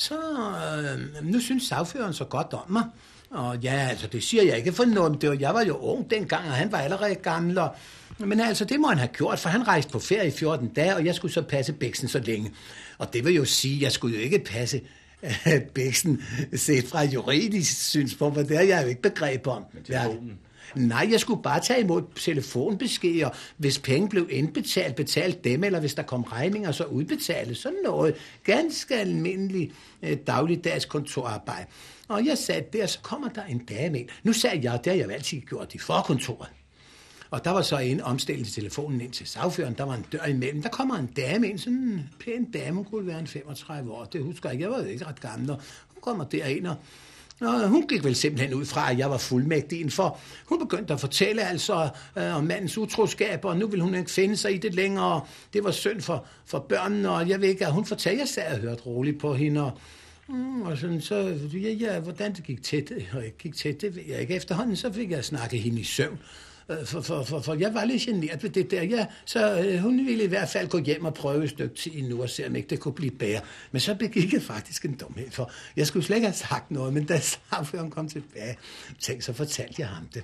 [SPEAKER 14] Så øh, nu synes sagføreren så godt om mig, og ja, altså det siger jeg ikke for noget, men det var, jeg var jo ung dengang, og han var allerede gammel, og, men altså det må han have gjort, for han rejste på ferie i 14 dage, og jeg skulle så passe Bæksen så længe. Og det vil jo sige, at jeg skulle jo ikke passe Bæksen set fra juridisk synspunkt, for det har jeg jo ikke begreb om.
[SPEAKER 13] telefonen?
[SPEAKER 14] Nej, jeg skulle bare tage imod telefonbeskeder. Hvis penge blev indbetalt, betalt dem, eller hvis der kom regninger, så udbetale. Sådan noget ganske almindelig øh, dagligdags kontorarbejde. Og jeg satte der, så kommer der en dame ind. Nu sagde jeg, det har jeg jo altid gjort i forkontoret. Og der var så en omstilling til telefonen ind til sagføren. Der var en dør imellem. Der kommer en dame ind, sådan en pæn dame. Hun kunne være en 35 år. Det husker jeg ikke. Jeg var jo ikke ret gammel. Hun kommer derind, og og hun gik vel simpelthen ud fra, at jeg var fuldmægtig for hun begyndte at fortælle altså øh, om mandens utroskab, og nu ville hun ikke finde sig i det længere. Det var synd for, for børnene, og jeg ved ikke, at hun fortalte, jeg sad og hørte roligt på hende, og, mm, og sådan, så, ja, ja, hvordan det gik tæt, og ikke gik til det ved jeg ikke. Efterhånden så fik jeg snakket hende i søvn, for, for, for, for jeg var lidt generet ved det der. Ja, så øh, hun ville i hvert fald gå hjem og prøve et stykke tid nu og se, om ikke det kunne blive bedre. Men så begik jeg faktisk en dumhed, for jeg skulle slet ikke have sagt noget, men da sagføreren kom tilbage, tænk, så fortalte jeg ham det.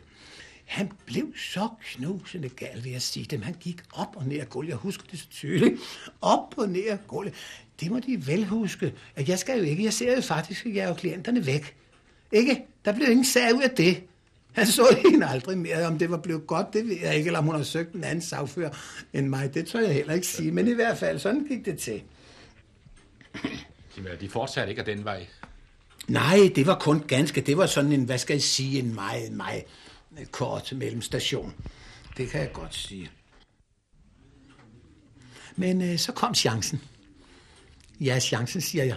[SPEAKER 14] Han blev så knusende gal, vil jeg sige dem. Han gik op og ned af gulvet. Jeg husker det så tydeligt. Op og ned af gulvet. Det må de vel huske. At jeg skal jo ikke. Jeg ser jo faktisk, at jeg er jo klienterne væk. Ikke? Der blev ingen sag ud af det. Han så hende aldrig mere. Om det var blevet godt, det ved jeg ikke. Eller om hun har søgt en anden sagfører end mig. Det tør jeg heller ikke sige. Men i hvert fald, sådan gik det til.
[SPEAKER 13] Jamen, de fortsatte ikke af den vej.
[SPEAKER 14] Nej, det var kun ganske. Det var sådan en, hvad skal jeg sige, en meget, meget kort mellemstation. Det kan jeg godt sige. Men øh, så kom chancen. Ja, chancen, siger jeg.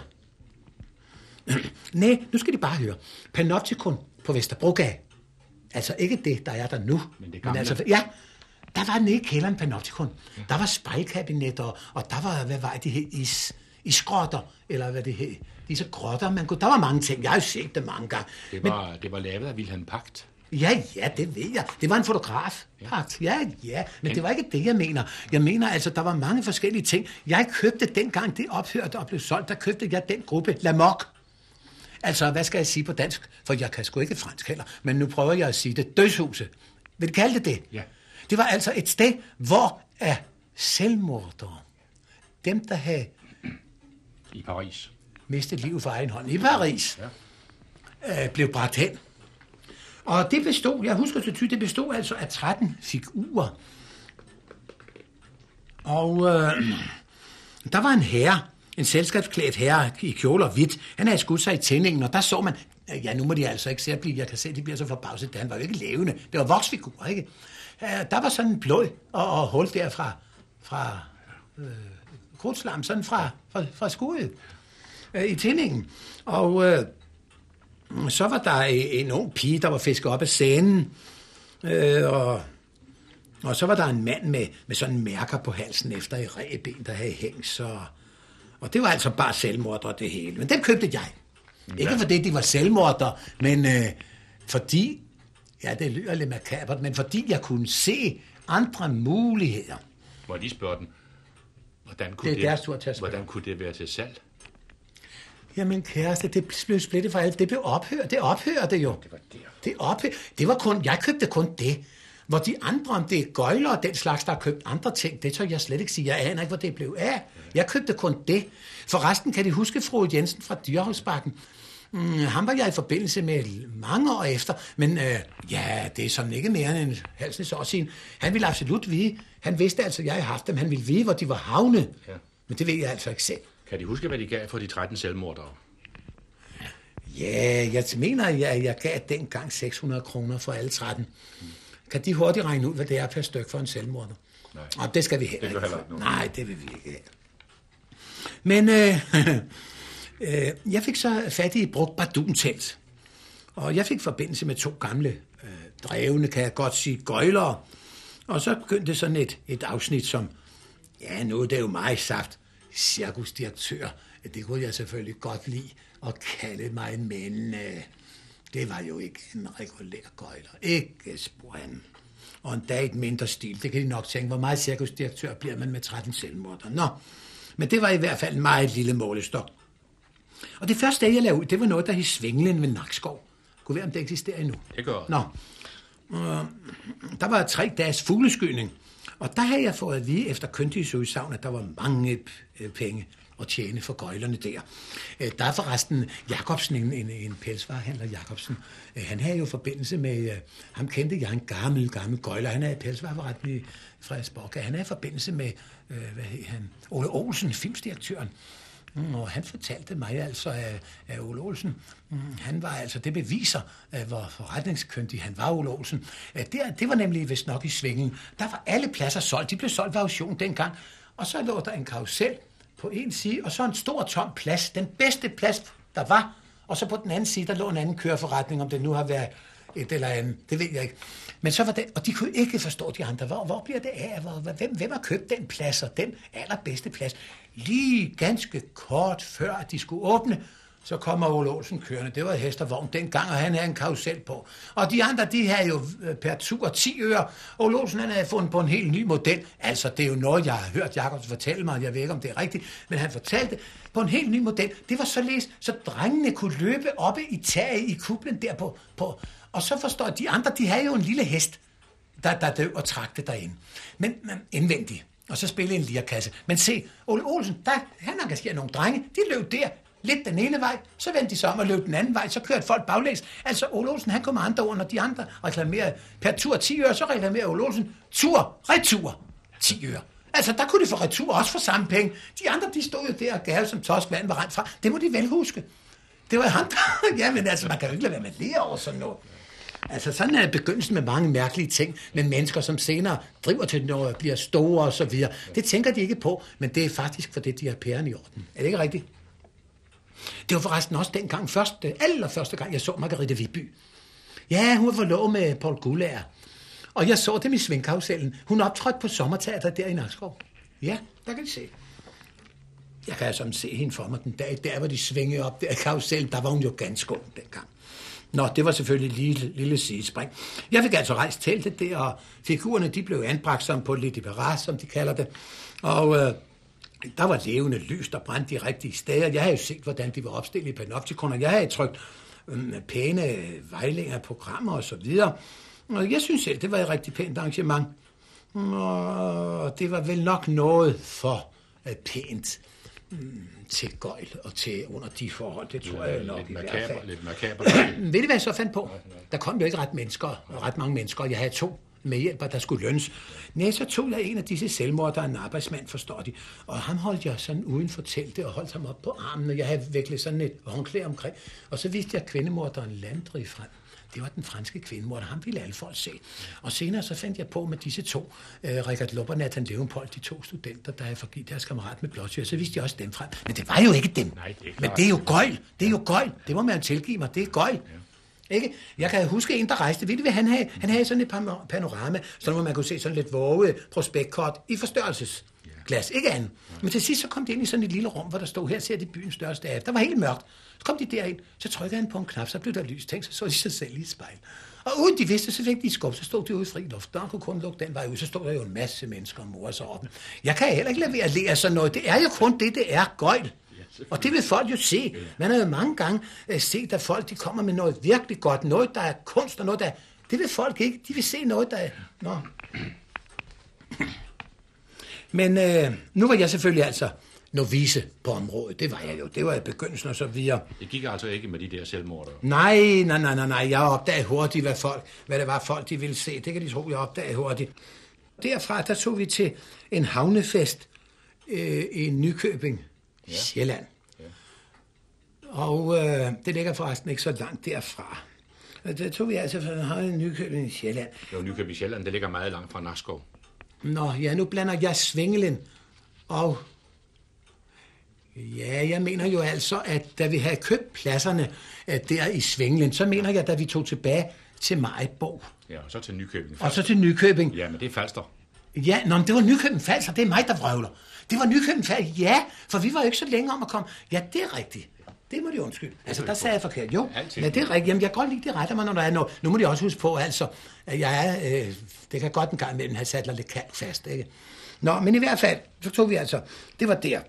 [SPEAKER 14] Nej, nu skal de bare høre. Panoptikon på Vesterbrogade. Altså ikke det, der er der nu.
[SPEAKER 13] Men det
[SPEAKER 14] Men
[SPEAKER 13] gamle.
[SPEAKER 14] altså, ja, der var nede i kælderen Panoptikon. Ja. Der var spejlkabinetter, og der var, hvad var det, de hed, is, isgrotter, eller hvad det hed. Disse grotter, man kunne, der var mange ting. Jeg har jo set det mange gange.
[SPEAKER 13] Det var, det var lavet af Wilhelm Pagt.
[SPEAKER 14] Ja, ja, det ved jeg. Det var en fotograf. Ja, ja, ja. Men det var ikke det, jeg mener. Jeg mener altså, der var mange forskellige ting. Jeg købte dengang det ophørte og blev solgt, der købte jeg den gruppe Lamok. Altså, hvad skal jeg sige på dansk? For jeg kan sgu ikke fransk heller. Men nu prøver jeg at sige det. Dødshuse. Vil du kalde det det?
[SPEAKER 13] Ja.
[SPEAKER 14] Det var altså et sted, hvor er selvmordere, dem der havde
[SPEAKER 13] I Paris.
[SPEAKER 14] mistet livet for egen hånd i Paris, ja. øh, blev bragt hen. Og det bestod, jeg husker så tydeligt, det bestod altså af 13 figurer. Og øh, der var en herre, en selskabsklædt herre i kjole og hvidt. Han havde skudt sig i tændingen, og der så man, ja nu må de altså ikke se at blive, jeg kan se, de bliver så forbavset, han var jo ikke levende. Det var voksfigurer, ikke? Der var sådan en blod og, og hul der fra, fra øh, krudtslam, sådan fra, fra, fra skuddet øh, i tændingen. Og øh, så var der en, en ung pige, der var fisket op af scenen, øh, og, og så var der en mand med, med sådan mærker på halsen efter i reben, der havde hængt, så... Og det var altså bare selvmordere det hele. Men dem købte jeg. Ja. Ikke fordi de var selvmordere, men øh, fordi, ja det lyder lidt makabert, men fordi jeg kunne se andre muligheder.
[SPEAKER 13] Må jeg lige spørge den, hvordan kunne
[SPEAKER 14] Det er
[SPEAKER 13] det,
[SPEAKER 14] deres tur til at spørge.
[SPEAKER 13] hvordan kunne det være til salg?
[SPEAKER 14] Jamen kæreste, det blev splittet fra alt. Det blev ophørt. Det ophørte jo. Det var der. Det, ophør. det var kun, jeg købte kun det. Hvor de andre, om det er gøjler og den slags, der har købt andre ting, det tør jeg slet ikke sige. Jeg aner ikke, hvor det blev af. Jeg købte kun det. Forresten kan de huske fru Jensen fra Dyrholdsbakken. Mm, ham var jeg i forbindelse med mange år efter, men øh, ja, det er sådan ikke mere end en halv år siden. Han ville absolut vide, han vidste altså, at jeg havde haft dem, han ville vide, hvor de var havnet.
[SPEAKER 13] Ja.
[SPEAKER 14] Men det ved jeg altså ikke selv.
[SPEAKER 13] Kan de huske, hvad de gav for de 13 selvmordere?
[SPEAKER 14] Ja, jeg mener, at jeg, jeg gav dengang 600 kroner for alle 13. Kan de hurtigt regne ud, hvad det er per stykke for en selvmorder?
[SPEAKER 13] Nej.
[SPEAKER 14] Og det skal vi heller
[SPEAKER 13] Det
[SPEAKER 14] ikke.
[SPEAKER 13] heller ikke.
[SPEAKER 14] Nej, det vil vi ikke have. Men øh, øh, jeg fik så fat i et brugt bardun-telt. Og jeg fik forbindelse med to gamle øh, drevne, kan jeg godt sige, gøjlere. Og så begyndte sådan et, et afsnit som, ja, nu er det jo meget sagt, cirkusdirektør. Det kunne jeg selvfølgelig godt lide at kalde mig, men øh, det var jo ikke en regulær gøjler. Ikke spor han. Og en dag et mindre stil. Det kan de nok tænke, hvor meget cirkusdirektør bliver man med 13 selvmorder. Nå, men det var i hvert fald en meget lille målestok. Og det første jeg lavede ud, det var noget, der hed Svinglen ved Nakskov. Kunne være, om det eksisterer endnu.
[SPEAKER 13] Det gør
[SPEAKER 14] Nå, øh, der var tre dages fugleskydning, og der havde jeg fået at vide efter køndighedsudssagn, at der var mange penge at tjene for gøjlerne der. Øh, der er forresten Jacobsen, en, en, en pelsvarehandler Jacobsen. Øh, han havde jo forbindelse med, øh, ham kendte jeg en gammel, gammel gøjler. Han er pelsvareforretning i Frederiksborg. Han er i forbindelse med, hvad hed han, Ole Olsen, filmsdirektøren. Mm, Og han fortalte mig altså, at, at Ole Olsen, mm, han var altså, det beviser, at hvor forretningskyndig han var, Ole Olsen. At Det, det var nemlig vist nok i svingen. Der var alle pladser solgt. De blev solgt ved auktion dengang. Og så lå der en karusel på en side, og så en stor tom plads. Den bedste plads, der var. Og så på den anden side, der lå en anden køreforretning, om det nu har været et eller andet. Det ved jeg ikke. Men så var det, og de kunne ikke forstå de andre. Hvor, hvor bliver det af? Hvor, hvor- hvem, hvem har købt den plads og den allerbedste plads? Lige ganske kort før, at de skulle åbne, så kommer Ole Olsen kørende. Det var hest og vogn dengang, og han havde en karusel på. Og de andre, de havde jo øh, per tur 10 øre. Ole Olsen, han havde fundet på en helt ny model. Altså, det er jo noget, jeg har hørt Jacobs fortælle mig. Jeg ved ikke, om det er rigtigt. Men han fortalte på en helt ny model. Det var således, så drengene kunne løbe oppe i taget i kublen der på, på. Og så forstår jeg, de andre, de havde jo en lille hest, der, der døv og trak det. Men, men indvendigt. Og så spille en lirkasse. Men se, Ole Olsen, der, han engagerer nogle drenge. De løb der, lidt den ene vej, så vendte de sig om og løb den anden vej, så kørte folk baglæns. Altså, Ole Olsen, han kommer andre ord, når de andre reklamerer per tur 10 øre, så reklamerer Ole Olsen tur, retur, 10 øre. Altså, der kunne de få retur også for samme penge. De andre, de stod jo der og gav som tosk vand var rent fra. Det må de vel huske. Det var ham, der... ja, men altså, man kan jo ikke lade være med at lære over sådan noget. Altså, sådan er begyndelsen med mange mærkelige ting, med mennesker, som senere driver til noget, bliver store og så videre. Det tænker de ikke på, men det er faktisk for det, de har pæren i orden. Er det ikke rigtigt? Det var forresten også dengang, første, allerførste gang, jeg så Margrethe Viby. Ja, hun var forlovet med Paul Gullager. Og jeg så dem i Svingkarusellen. Hun optrådte på sommerteater der i Nakskov. Ja, der kan I se. Jeg kan altså se hende for mig den dag, der hvor de svingede op der i karusellen. Der var hun jo ganske ung dengang. Nå, det var selvfølgelig et lille, lille sidespring. Jeg fik altså rejst teltet der, og figurerne de blev anbragt som på lidt som de kalder det. Og øh, der var levende lys, der brændte de rigtige steder. Jeg havde jo set, hvordan de var opstillet i panoptikoner. Jeg havde trykt øh, pæne vejlinger, programmer og så videre. Og jeg synes selv, det var et rigtig pænt arrangement. Og det var vel nok noget for øh, pænt mm, til gøjl og til under de forhold. Det tror jeg nok
[SPEAKER 13] lidt
[SPEAKER 14] i hvert
[SPEAKER 13] makaber,
[SPEAKER 14] fald.
[SPEAKER 13] lidt makaber.
[SPEAKER 14] Ved du, hvad jeg så fandt på? Der kom jo ikke ret mennesker, ret mange mennesker. Jeg havde to medhjælper, der skulle lønnes. Nej, så tog jeg en af disse selvmordere, en arbejdsmand, forstår de. Og ham holdt jeg sådan uden for teltet og holdt ham op på armen, og jeg havde virkelig sådan et håndklæde omkring. Og så viste jeg kvindemorderen Landry frem. Det var den franske kvindemorder. Ham ville alle folk se. Og senere så fandt jeg på med disse to, øh, Richard Lupp og Nathan Levenpold, de to studenter, der havde forgivet deres kammerat med blåsyre. Så viste jeg også dem frem. Men det var jo ikke dem.
[SPEAKER 13] Nej, det er
[SPEAKER 14] Men
[SPEAKER 13] klart.
[SPEAKER 14] det er jo gøjl. Det er jo gøjl. Det må man tilgive mig. Det er gøjl. Ikke? Jeg kan huske en, der rejste. Ved du, hvad han havde? Han havde sådan et pano- panorama, så hvor man kunne se sådan lidt våge prospektkort i forstørrelsesglas. Ikke andet. Men til sidst så kom de ind i sådan et lille rum, hvor der stod, her ser de byens største af. Der var helt mørkt. Så kom de derind, så trykkede han på en knap, så blev der lys. Tænk, så så de sig selv i et spejl. Og uden de vidste, så fik de skub, så stod de ude i fri luft. Der kunne kun lukke den vej ud, så stod der jo en masse mennesker og morer sig op. Jeg kan heller ikke lade være at lære sådan noget. Det er jo kun det, det er gøjl. Og det vil folk jo se. Man har jo mange gange øh, set, at folk de kommer med noget virkelig godt. Noget, der er kunst og noget, der er... Det vil folk ikke. De vil se noget, der er... Nå. Men øh, nu var jeg selvfølgelig altså novice på området. Det var jeg jo. Det var i begyndelsen og så videre.
[SPEAKER 13] Det gik altså ikke med de der selvmordere.
[SPEAKER 14] Nej, nej, nej, nej, nej. Jeg opdagede hurtigt, hvad, folk, hvad det var, folk de ville se. Det kan de tro, jeg opdagede hurtigt. Derfra, der tog vi til en havnefest øh, i Nykøbing, ja. Sjælland. Og øh, det ligger forresten ikke så langt derfra. Og Der tog vi altså fra i Nykøbing i Sjælland.
[SPEAKER 13] Jo, Nykøbing Sjælland, det ligger meget langt fra Nakskov.
[SPEAKER 14] Nå, ja, nu blander jeg Svingelen og... Ja, jeg mener jo altså, at da vi havde købt pladserne øh, der i Svingelen, så mener jeg, da vi tog tilbage til Majbo.
[SPEAKER 13] Ja, og så til Nykøbing.
[SPEAKER 14] Og så til Nykøbing.
[SPEAKER 13] Ja, men det er Falster.
[SPEAKER 14] Ja, nå, men det var Nykøbing Falster, det er mig, der vrøvler. Det var Nykøbing Falster, ja, for vi var jo ikke så længe om at komme. Ja, det er rigtigt. Det må de undskylde. Altså, der sagde jeg forkert. Jo,
[SPEAKER 13] Altid.
[SPEAKER 14] ja, det er rigtigt. Jamen, jeg kan godt lide, det retter mig, når der er noget. Nu må de også huske på, altså, at jeg er, øh, det kan godt en gang imellem have sat lidt kalk fast, ikke? Nå, men i hvert fald, så tog vi altså, det var der.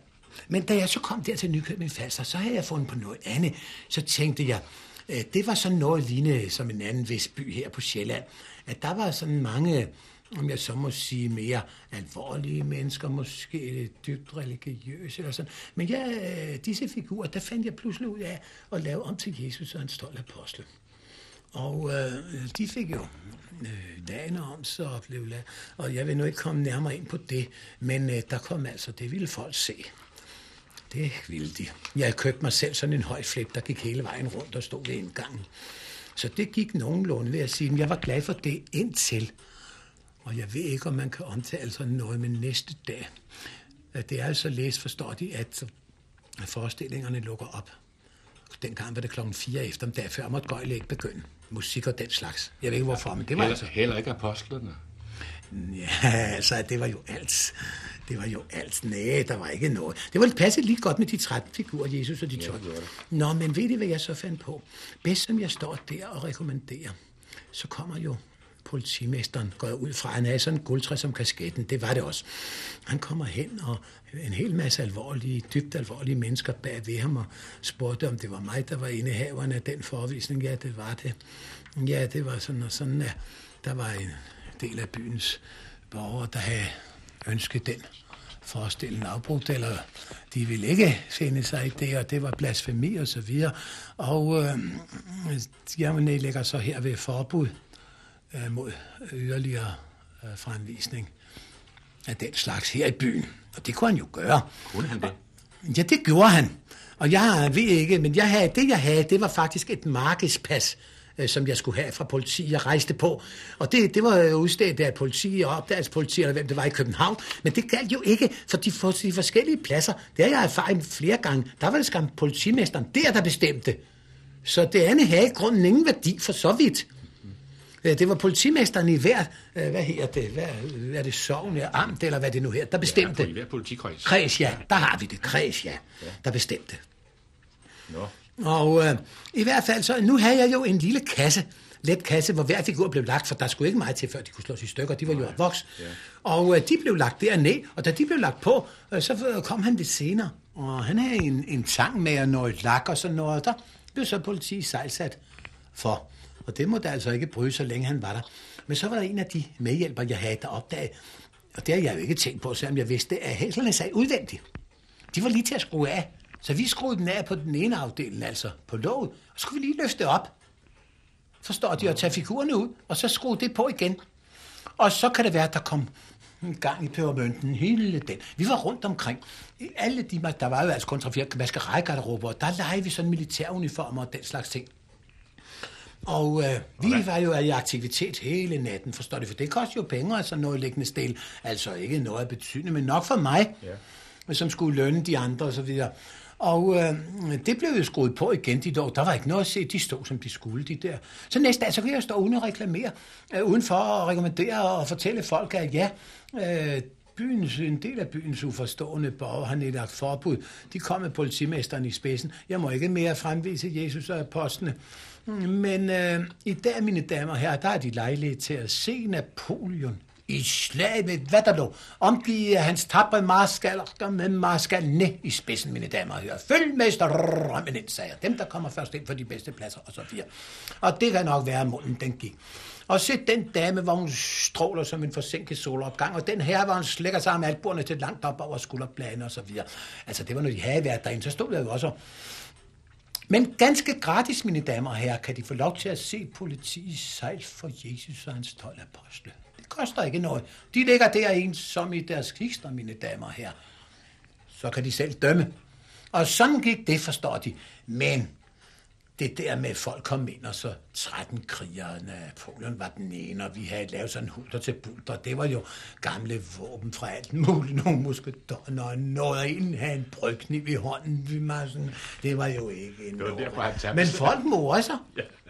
[SPEAKER 14] Men da jeg så kom der til Nykøbing Falster, så havde jeg fundet på noget andet. Så tænkte jeg, øh, det var sådan noget lignende som en anden vis by her på Sjælland. At der var sådan mange, om jeg så må sige, mere alvorlige mennesker, måske dybt religiøse eller sådan. Men ja, øh, disse figurer, der fandt jeg pludselig ud af at lave om til Jesus og en stolt apostel. Og øh, de fik jo øh, dagene om sig og blev lavet. Og jeg vil nu ikke komme nærmere ind på det, men øh, der kom altså, det ville folk se. Det ville de. Jeg købte mig selv sådan en høj flip, der gik hele vejen rundt og stod ved indgangen. Så det gik nogenlunde, ved at sige. Men jeg var glad for det indtil. Og jeg ved ikke, om man kan omtale sådan noget med næste dag. Det er altså læst, forstår de, at at forestillingerne lukker op. Dengang var det klokken 4 eftermiddag, før måtte gøjle ikke begynde. Musik og den slags. Jeg ved ikke hvorfor, men det var
[SPEAKER 13] heller,
[SPEAKER 14] altså...
[SPEAKER 13] heller ikke apostlerne.
[SPEAKER 14] Ja, altså, det var jo alt. Det var jo alt. Nej, der var ikke noget. Det var passet lige godt med de 13 figurer, Jesus og de 12. Ja, Nå, men ved I, hvad jeg så fandt på? Bedst som jeg står der og rekommenderer, så kommer jo politimesteren, går ud fra, han er sådan en guldtræ som kasketten, det var det også. Han kommer hen, og en hel masse alvorlige, dybt alvorlige mennesker bag ved ham, og spurgte, om det var mig, der var indehaveren af den forvisning. Ja, det var det. Ja, det var sådan og sådan, at der var en del af byens borgere, der havde ønsket den forestilling afbrudt, eller de ville ikke finde sig i det, og det var blasfemi og så videre. Og øh, jeg nedlægger så her ved forbud øh, mod yderligere øh, fremvisning af den slags her i byen. Og det kunne han jo gøre.
[SPEAKER 13] Kunne han det?
[SPEAKER 14] Ja, det gjorde han. Og jeg ved ikke, men jeg havde, det jeg havde, det var faktisk et markedspas, øh, som jeg skulle have fra politiet, jeg rejste på. Og det, det var udstedt af politi og opdagelsespoliti, eller hvem det var i København. Men det galt jo ikke for de, for de forskellige pladser. Det har jeg erfaret flere gange. Der var det skam politimesteren der, der bestemte. Så det andet havde i grunden ingen værdi for så vidt. Øh, Det var politimesteren i hver, øh, hvad hedder det, hvad, hvad er det, sovn, amt, eller hvad det nu her, der bestemte.
[SPEAKER 13] Ja, i hver politikreds.
[SPEAKER 14] Kreds, ja. Der har vi det. Kreds, ja. Der bestemte.
[SPEAKER 13] Nå.
[SPEAKER 14] Og øh, i hvert fald så, nu havde jeg jo en lille kasse, let kasse, hvor hver figur blev lagt, for der skulle ikke meget til, før de kunne slås i stykker. De var jo voks.
[SPEAKER 13] Ja.
[SPEAKER 14] Og øh, de blev lagt derned, og da de blev lagt på, øh, så øh, kom han lidt senere. Og han havde en, en tang med og noget lak og sådan noget. Der blev så politiet sejlsat for. Og det måtte altså ikke bryde, så længe han var der. Men så var der en af de medhjælpere, jeg havde, der opdagede, og det har jeg jo ikke tænkt på, selvom jeg vidste, at hæslerne sagde udvendigt. De var lige til at skrue af. Så vi skruede den af på den ene afdeling, altså på låget, og så skulle vi lige løfte op. Forstår de, at tage figurerne ud, og så skrue det på igen. Og så kan det være, at der kom en gang i pebermønten, hele den. Vi var rundt omkring. I alle de, der var jo altså kun 3-4 maskeregarderober, og der legede vi sådan militæruniformer og den slags ting. Og øh, vi var jo i aktivitet hele natten, forstår du, for det koster jo penge, altså noget liggende stil. Altså ikke noget betydning, men nok for mig, ja. som skulle lønne de andre og så videre. Og øh, det blev jo skruet på igen de dog. Der var ikke noget at se. De stod, som de skulle, de der. Så næste dag, så kunne jeg stå uden at reklamere. Øh, udenfor og rekommendere og fortælle folk, at ja, øh, byens, en del af byens uforstående borgere har nedlagt forbud. De kom med politimesteren i spidsen. Jeg må ikke mere fremvise Jesus og apostlene. Men øh, i dag, mine damer og herrer, der er de lejlighed til at se Napoleon i slag med Waterloo, om de øh, hans tabre marskaller med marskalne i spidsen, mine damer og herrer. Følg med strømmen ind, sagde jeg. Dem, der kommer først ind for de bedste pladser, og så videre. Og det kan nok være, at munden den gik. Og se den dame, hvor hun stråler som en forsinket solopgang, og den her, hvor hun slækker sig med albuerne til langt op over skulderbladene og så videre. Altså, det var, når de havde været derinde, så stod jeg jo også men ganske gratis, mine damer og herrer, kan de få lov til at se politiet sejl for Jesus og hans 12 apostle. Det koster ikke noget. De ligger der en som i deres kister, mine damer og herrer. Så kan de selv dømme. Og sådan gik det, forstår de. Men det der med, at folk kom ind, og så 13 krigere, Napoleon var den ene, og vi havde lavet sådan hulter til bulter. Det var jo gamle våben fra alt muligt, nogle muskedoner, og noget, og en havde en brygkniv i hånden. Vi var sådan, det var jo ikke en
[SPEAKER 13] Det var derfor, han tabte
[SPEAKER 14] Men folk morede sig.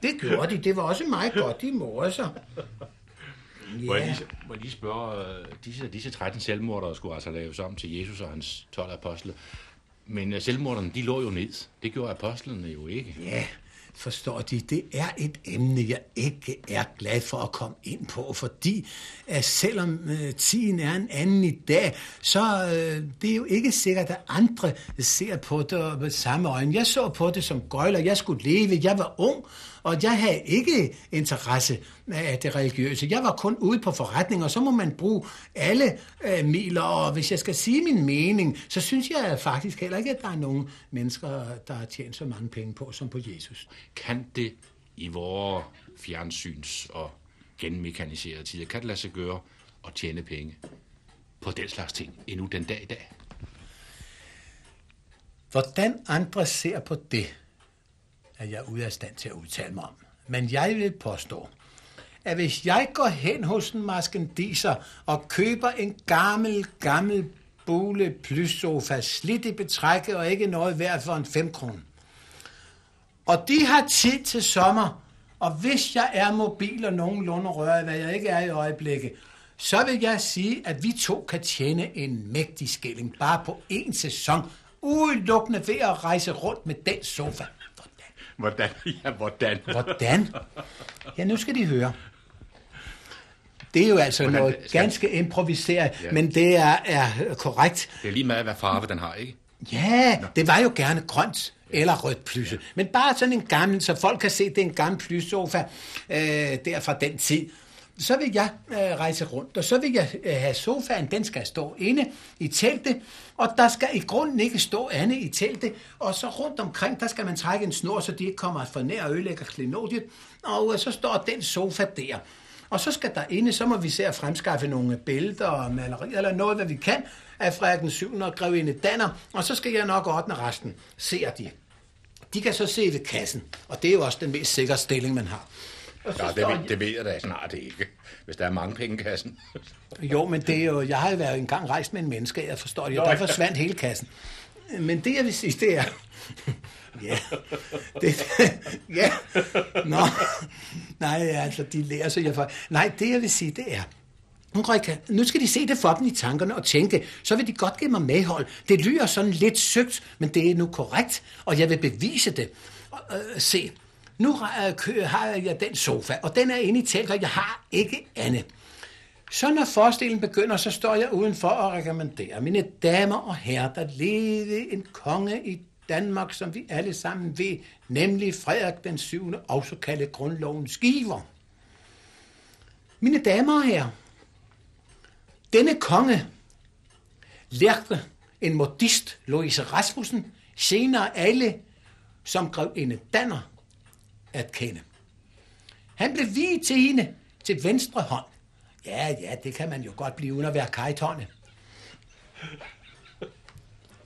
[SPEAKER 14] Det gjorde de. Det var også meget godt, de morede sig.
[SPEAKER 13] Må jeg lige, må jeg lige spørge, øh, disse, disse 13 selvmordere skulle altså laves om til Jesus og hans 12 apostle. Men øh, selvmorderne, de lå jo ned. Det gjorde apostlene jo ikke.
[SPEAKER 14] Ja, forstår de, det er et emne, jeg ikke er glad for at komme ind på, fordi at selvom øh, tiden er en anden i dag, så øh, det er jo ikke sikkert, at andre ser på det med samme øjne. Jeg så på det som gøjler, jeg skulle leve, jeg var ung, og jeg havde ikke interesse af det religiøse. Jeg var kun ude på forretninger, og så må man bruge alle øh, midler, og hvis jeg skal sige min mening, så synes jeg faktisk heller ikke, at der er nogen mennesker, der har tjent så mange penge på, som på Jesus.
[SPEAKER 13] Kan det i vores fjernsyns- og genmekaniserede tider, kan det lade sig gøre at tjene penge på den slags ting endnu den dag i dag?
[SPEAKER 14] Hvordan andre ser på det, er jeg ude af stand til at udtale mig om. Men jeg vil påstå, at hvis jeg går hen hos en maskendiser og køber en gammel, gammel bule plyssofa, slidt i betrækket og ikke noget værd for en 5 kroner, og de har tid til sommer, og hvis jeg er mobil og nogenlunde rører, hvad jeg ikke er i øjeblikket, så vil jeg sige, at vi to kan tjene en mægtig skilling bare på en sæson, udelukkende ved at rejse rundt med den sofa.
[SPEAKER 13] Hvordan? Ja, hvordan?
[SPEAKER 14] Hvordan? Ja, nu skal de høre. Det er jo altså
[SPEAKER 13] Hvordan
[SPEAKER 14] noget
[SPEAKER 13] skal-
[SPEAKER 14] ganske improviseret,
[SPEAKER 13] Ja.
[SPEAKER 14] men det er, er korrekt.
[SPEAKER 13] Det er lige meget, hvad farve den har, ikke?
[SPEAKER 14] Ja, det var jo gerne grønt eller rødt plysse. Men bare sådan en gammel, så folk kan se, det er en gammel plyssofa øh, der fra den tid. Så vil jeg øh, rejse rundt, og så vil jeg øh, have sofaen, den skal stå inde i teltet, og der skal i grunden ikke stå andet i teltet, og så rundt omkring, der skal man trække en snor, så de ikke kommer for nær og ødelægger klinodiet, og øh, så står den sofa der. Og så skal der inde, så må vi se at fremskaffe nogle billeder og malerier, eller noget, hvad vi kan, af Frederik den 7. og grevinde Danner, og så skal jeg nok ordne resten, ser de. De kan så se ved kassen, og det er jo også den mest sikre stilling, man har.
[SPEAKER 13] Ja, det, ved, det ved jeg da snart ikke, hvis der er mange penge i kassen.
[SPEAKER 14] Jo, men det er jo, jeg har jo været engang rejst med en menneske, jeg forstår det, og der forsvandt hele kassen. Men det, jeg vil sige, det er... Ja, det, ja, nå, nej, altså, de lærer sig, jeg for... Nej, det, jeg vil sige, det er... Ulrika, nu skal de se det for dem i tankerne og tænke, så vil de godt give mig medhold. Det lyder sådan lidt søgt, men det er nu korrekt, og jeg vil bevise det. Og, øh, se, nu øh, har jeg, den sofa, og den er inde i teltet, og jeg har ikke andet. Så når forestillingen begynder, så står jeg udenfor og rekommenderer mine damer og herrer, der levede en konge i Danmark, som vi alle sammen ved, nemlig Frederik den 7., også kaldet grundlovens giver. Mine damer og herrer, denne konge lærte en modist, Louise Rasmussen, senere alle, som grev en danner at kende. Han blev viet til hende til venstre hånd. Ja, ja, det kan man jo godt blive uden at være kajtonne.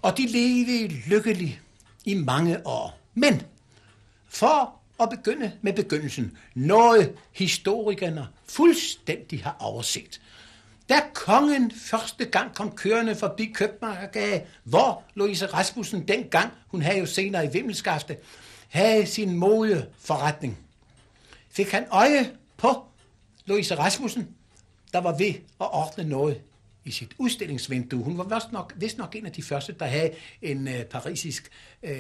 [SPEAKER 14] Og de levede lykkeligt i mange år. Men for at begynde med begyndelsen, noget historikerne fuldstændig har overset. Da kongen første gang kom kørende forbi Købmagergade, hvor Louise Rasmussen dengang, hun havde jo senere i Vimmelskafte, havde sin modeforretning, fik han øje på Louise Rasmussen, der var ved at ordne noget i sit udstillingsvindue. Hun var vist nok, vist nok en af de første, der havde en øh, parisisk øh,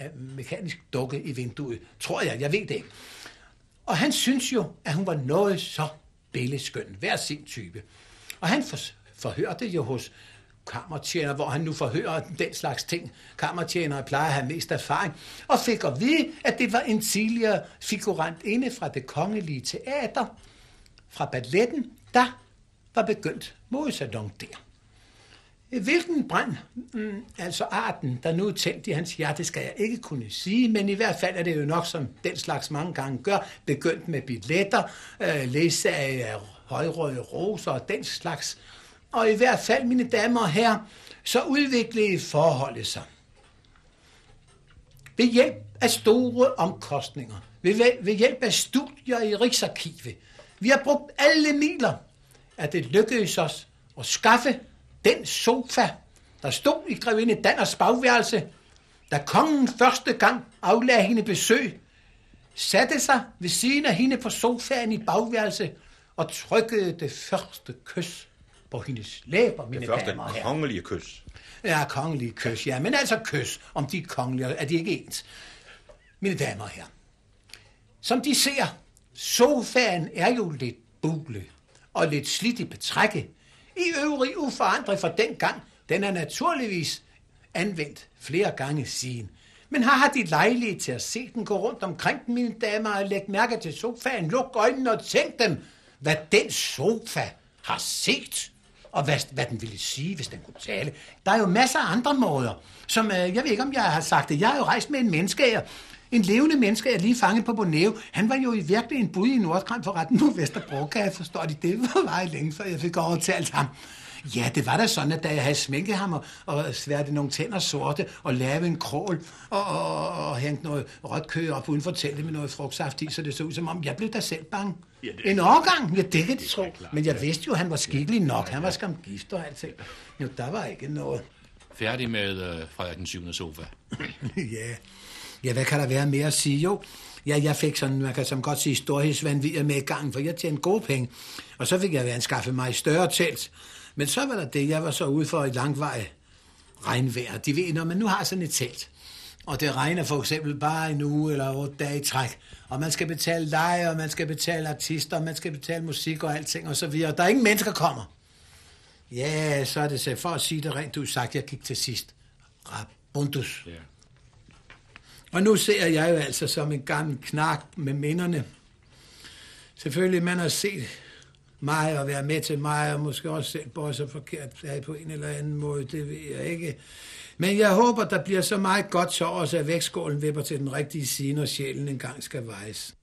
[SPEAKER 14] øh, mekanisk dukke i vinduet. Tror jeg, jeg ved det ikke. Og han synes jo, at hun var noget så billedskøn, hver sin type. Og han for, forhørte jo hos kammertjener, hvor han nu forhører den slags ting. Kammertjenere plejer at have mest erfaring. Og fik at vide, at det var en tidligere figurant inde fra det kongelige teater, fra balletten, der var begyndt modesalon der. Hvilken brand, mm, altså arten, der nu er tændt i hans hjerte, skal jeg ikke kunne sige, men i hvert fald er det jo nok, som den slags mange gange gør, begyndt med billetter, øh, ledsag af højrøde roser og den slags. Og i hvert fald, mine damer og herrer, så udviklede forholdet sig. Ved hjælp af store omkostninger, ved, ved hjælp af studier i Rigsarkivet, vi har brugt alle midler, at det lykkedes os at skaffe den sofa, der stod i grevinde Danners bagværelse, da kongen første gang aflagde hende besøg, satte sig ved siden af hende på sofaen i bagværelse og trykkede det første kys på hendes læber, mine
[SPEAKER 13] Det første
[SPEAKER 14] damer og herrer.
[SPEAKER 13] kongelige kys.
[SPEAKER 14] Ja, kongelige kys, ja. Men altså kys, om de kongelige, er de ikke ens. Mine damer herrer, som de ser, sofaen er jo lidt bule og lidt slidt i betrækket. I øvrig uforandret fra den gang. Den er naturligvis anvendt flere gange siden. Men har har de lejlighed til at se den gå rundt omkring den, mine damer, og lægge mærke til sofaen, luk øjnene og tænk dem, hvad den sofa har set, og hvad, hvad den ville sige, hvis den kunne tale. Der er jo masser af andre måder, som, øh, jeg ved ikke, om jeg har sagt det, jeg har jo rejst med en menneske, en levende menneske, jeg lige fanget på Borneo. Han var jo i virkelig en bud i Nordkram for retten på Kan forstår forstå Det Det var meget længe, før jeg fik overtalt ham. Ja, det var da sådan, at da jeg havde sminket ham og, og sværte nogle tænder sorte og lavet en krål og, og, og hængt noget rødt kø op uden for teltet med noget frugtsaft i, så det så ud som om, jeg blev da selv bange.
[SPEAKER 13] Ja, det-
[SPEAKER 14] En årgang, ja, det kan de tro. Men jeg vidste jo, at han var skikkelig nok. Han var skam gift og alt. Jo, der var ikke noget.
[SPEAKER 13] Færdig med øh, Frederik den 7. sofa.
[SPEAKER 14] ja. ja, hvad kan der være mere at sige? Jo, Ja, jeg fik sådan, man kan som godt sige, storhedsvandvid med i gang, for jeg tjente gode penge. Og så fik jeg anskaffet mig et større telt. Men så var der det, jeg var så ude for et langvej regnvejr. De ved, når man nu har sådan et telt, og det regner for eksempel bare en uge eller otte dage i træk, og man skal betale leje, og man skal betale artister, og man skal betale musik og alting og så videre. Der er ingen mennesker kommer. Ja, så er det så, for at sige det rent ud sagt, jeg gik til sidst. Rabundus.
[SPEAKER 13] Ja.
[SPEAKER 14] Og nu ser jeg jo altså som en gammel knak med minderne. Selvfølgelig, man har set mig og være med til mig, og måske også selv bosse forkert af på en eller anden måde, det ved jeg ikke. Men jeg håber, der bliver så meget godt så også, at vægtskålen vipper til den rigtige side, når sjælen engang skal vejes.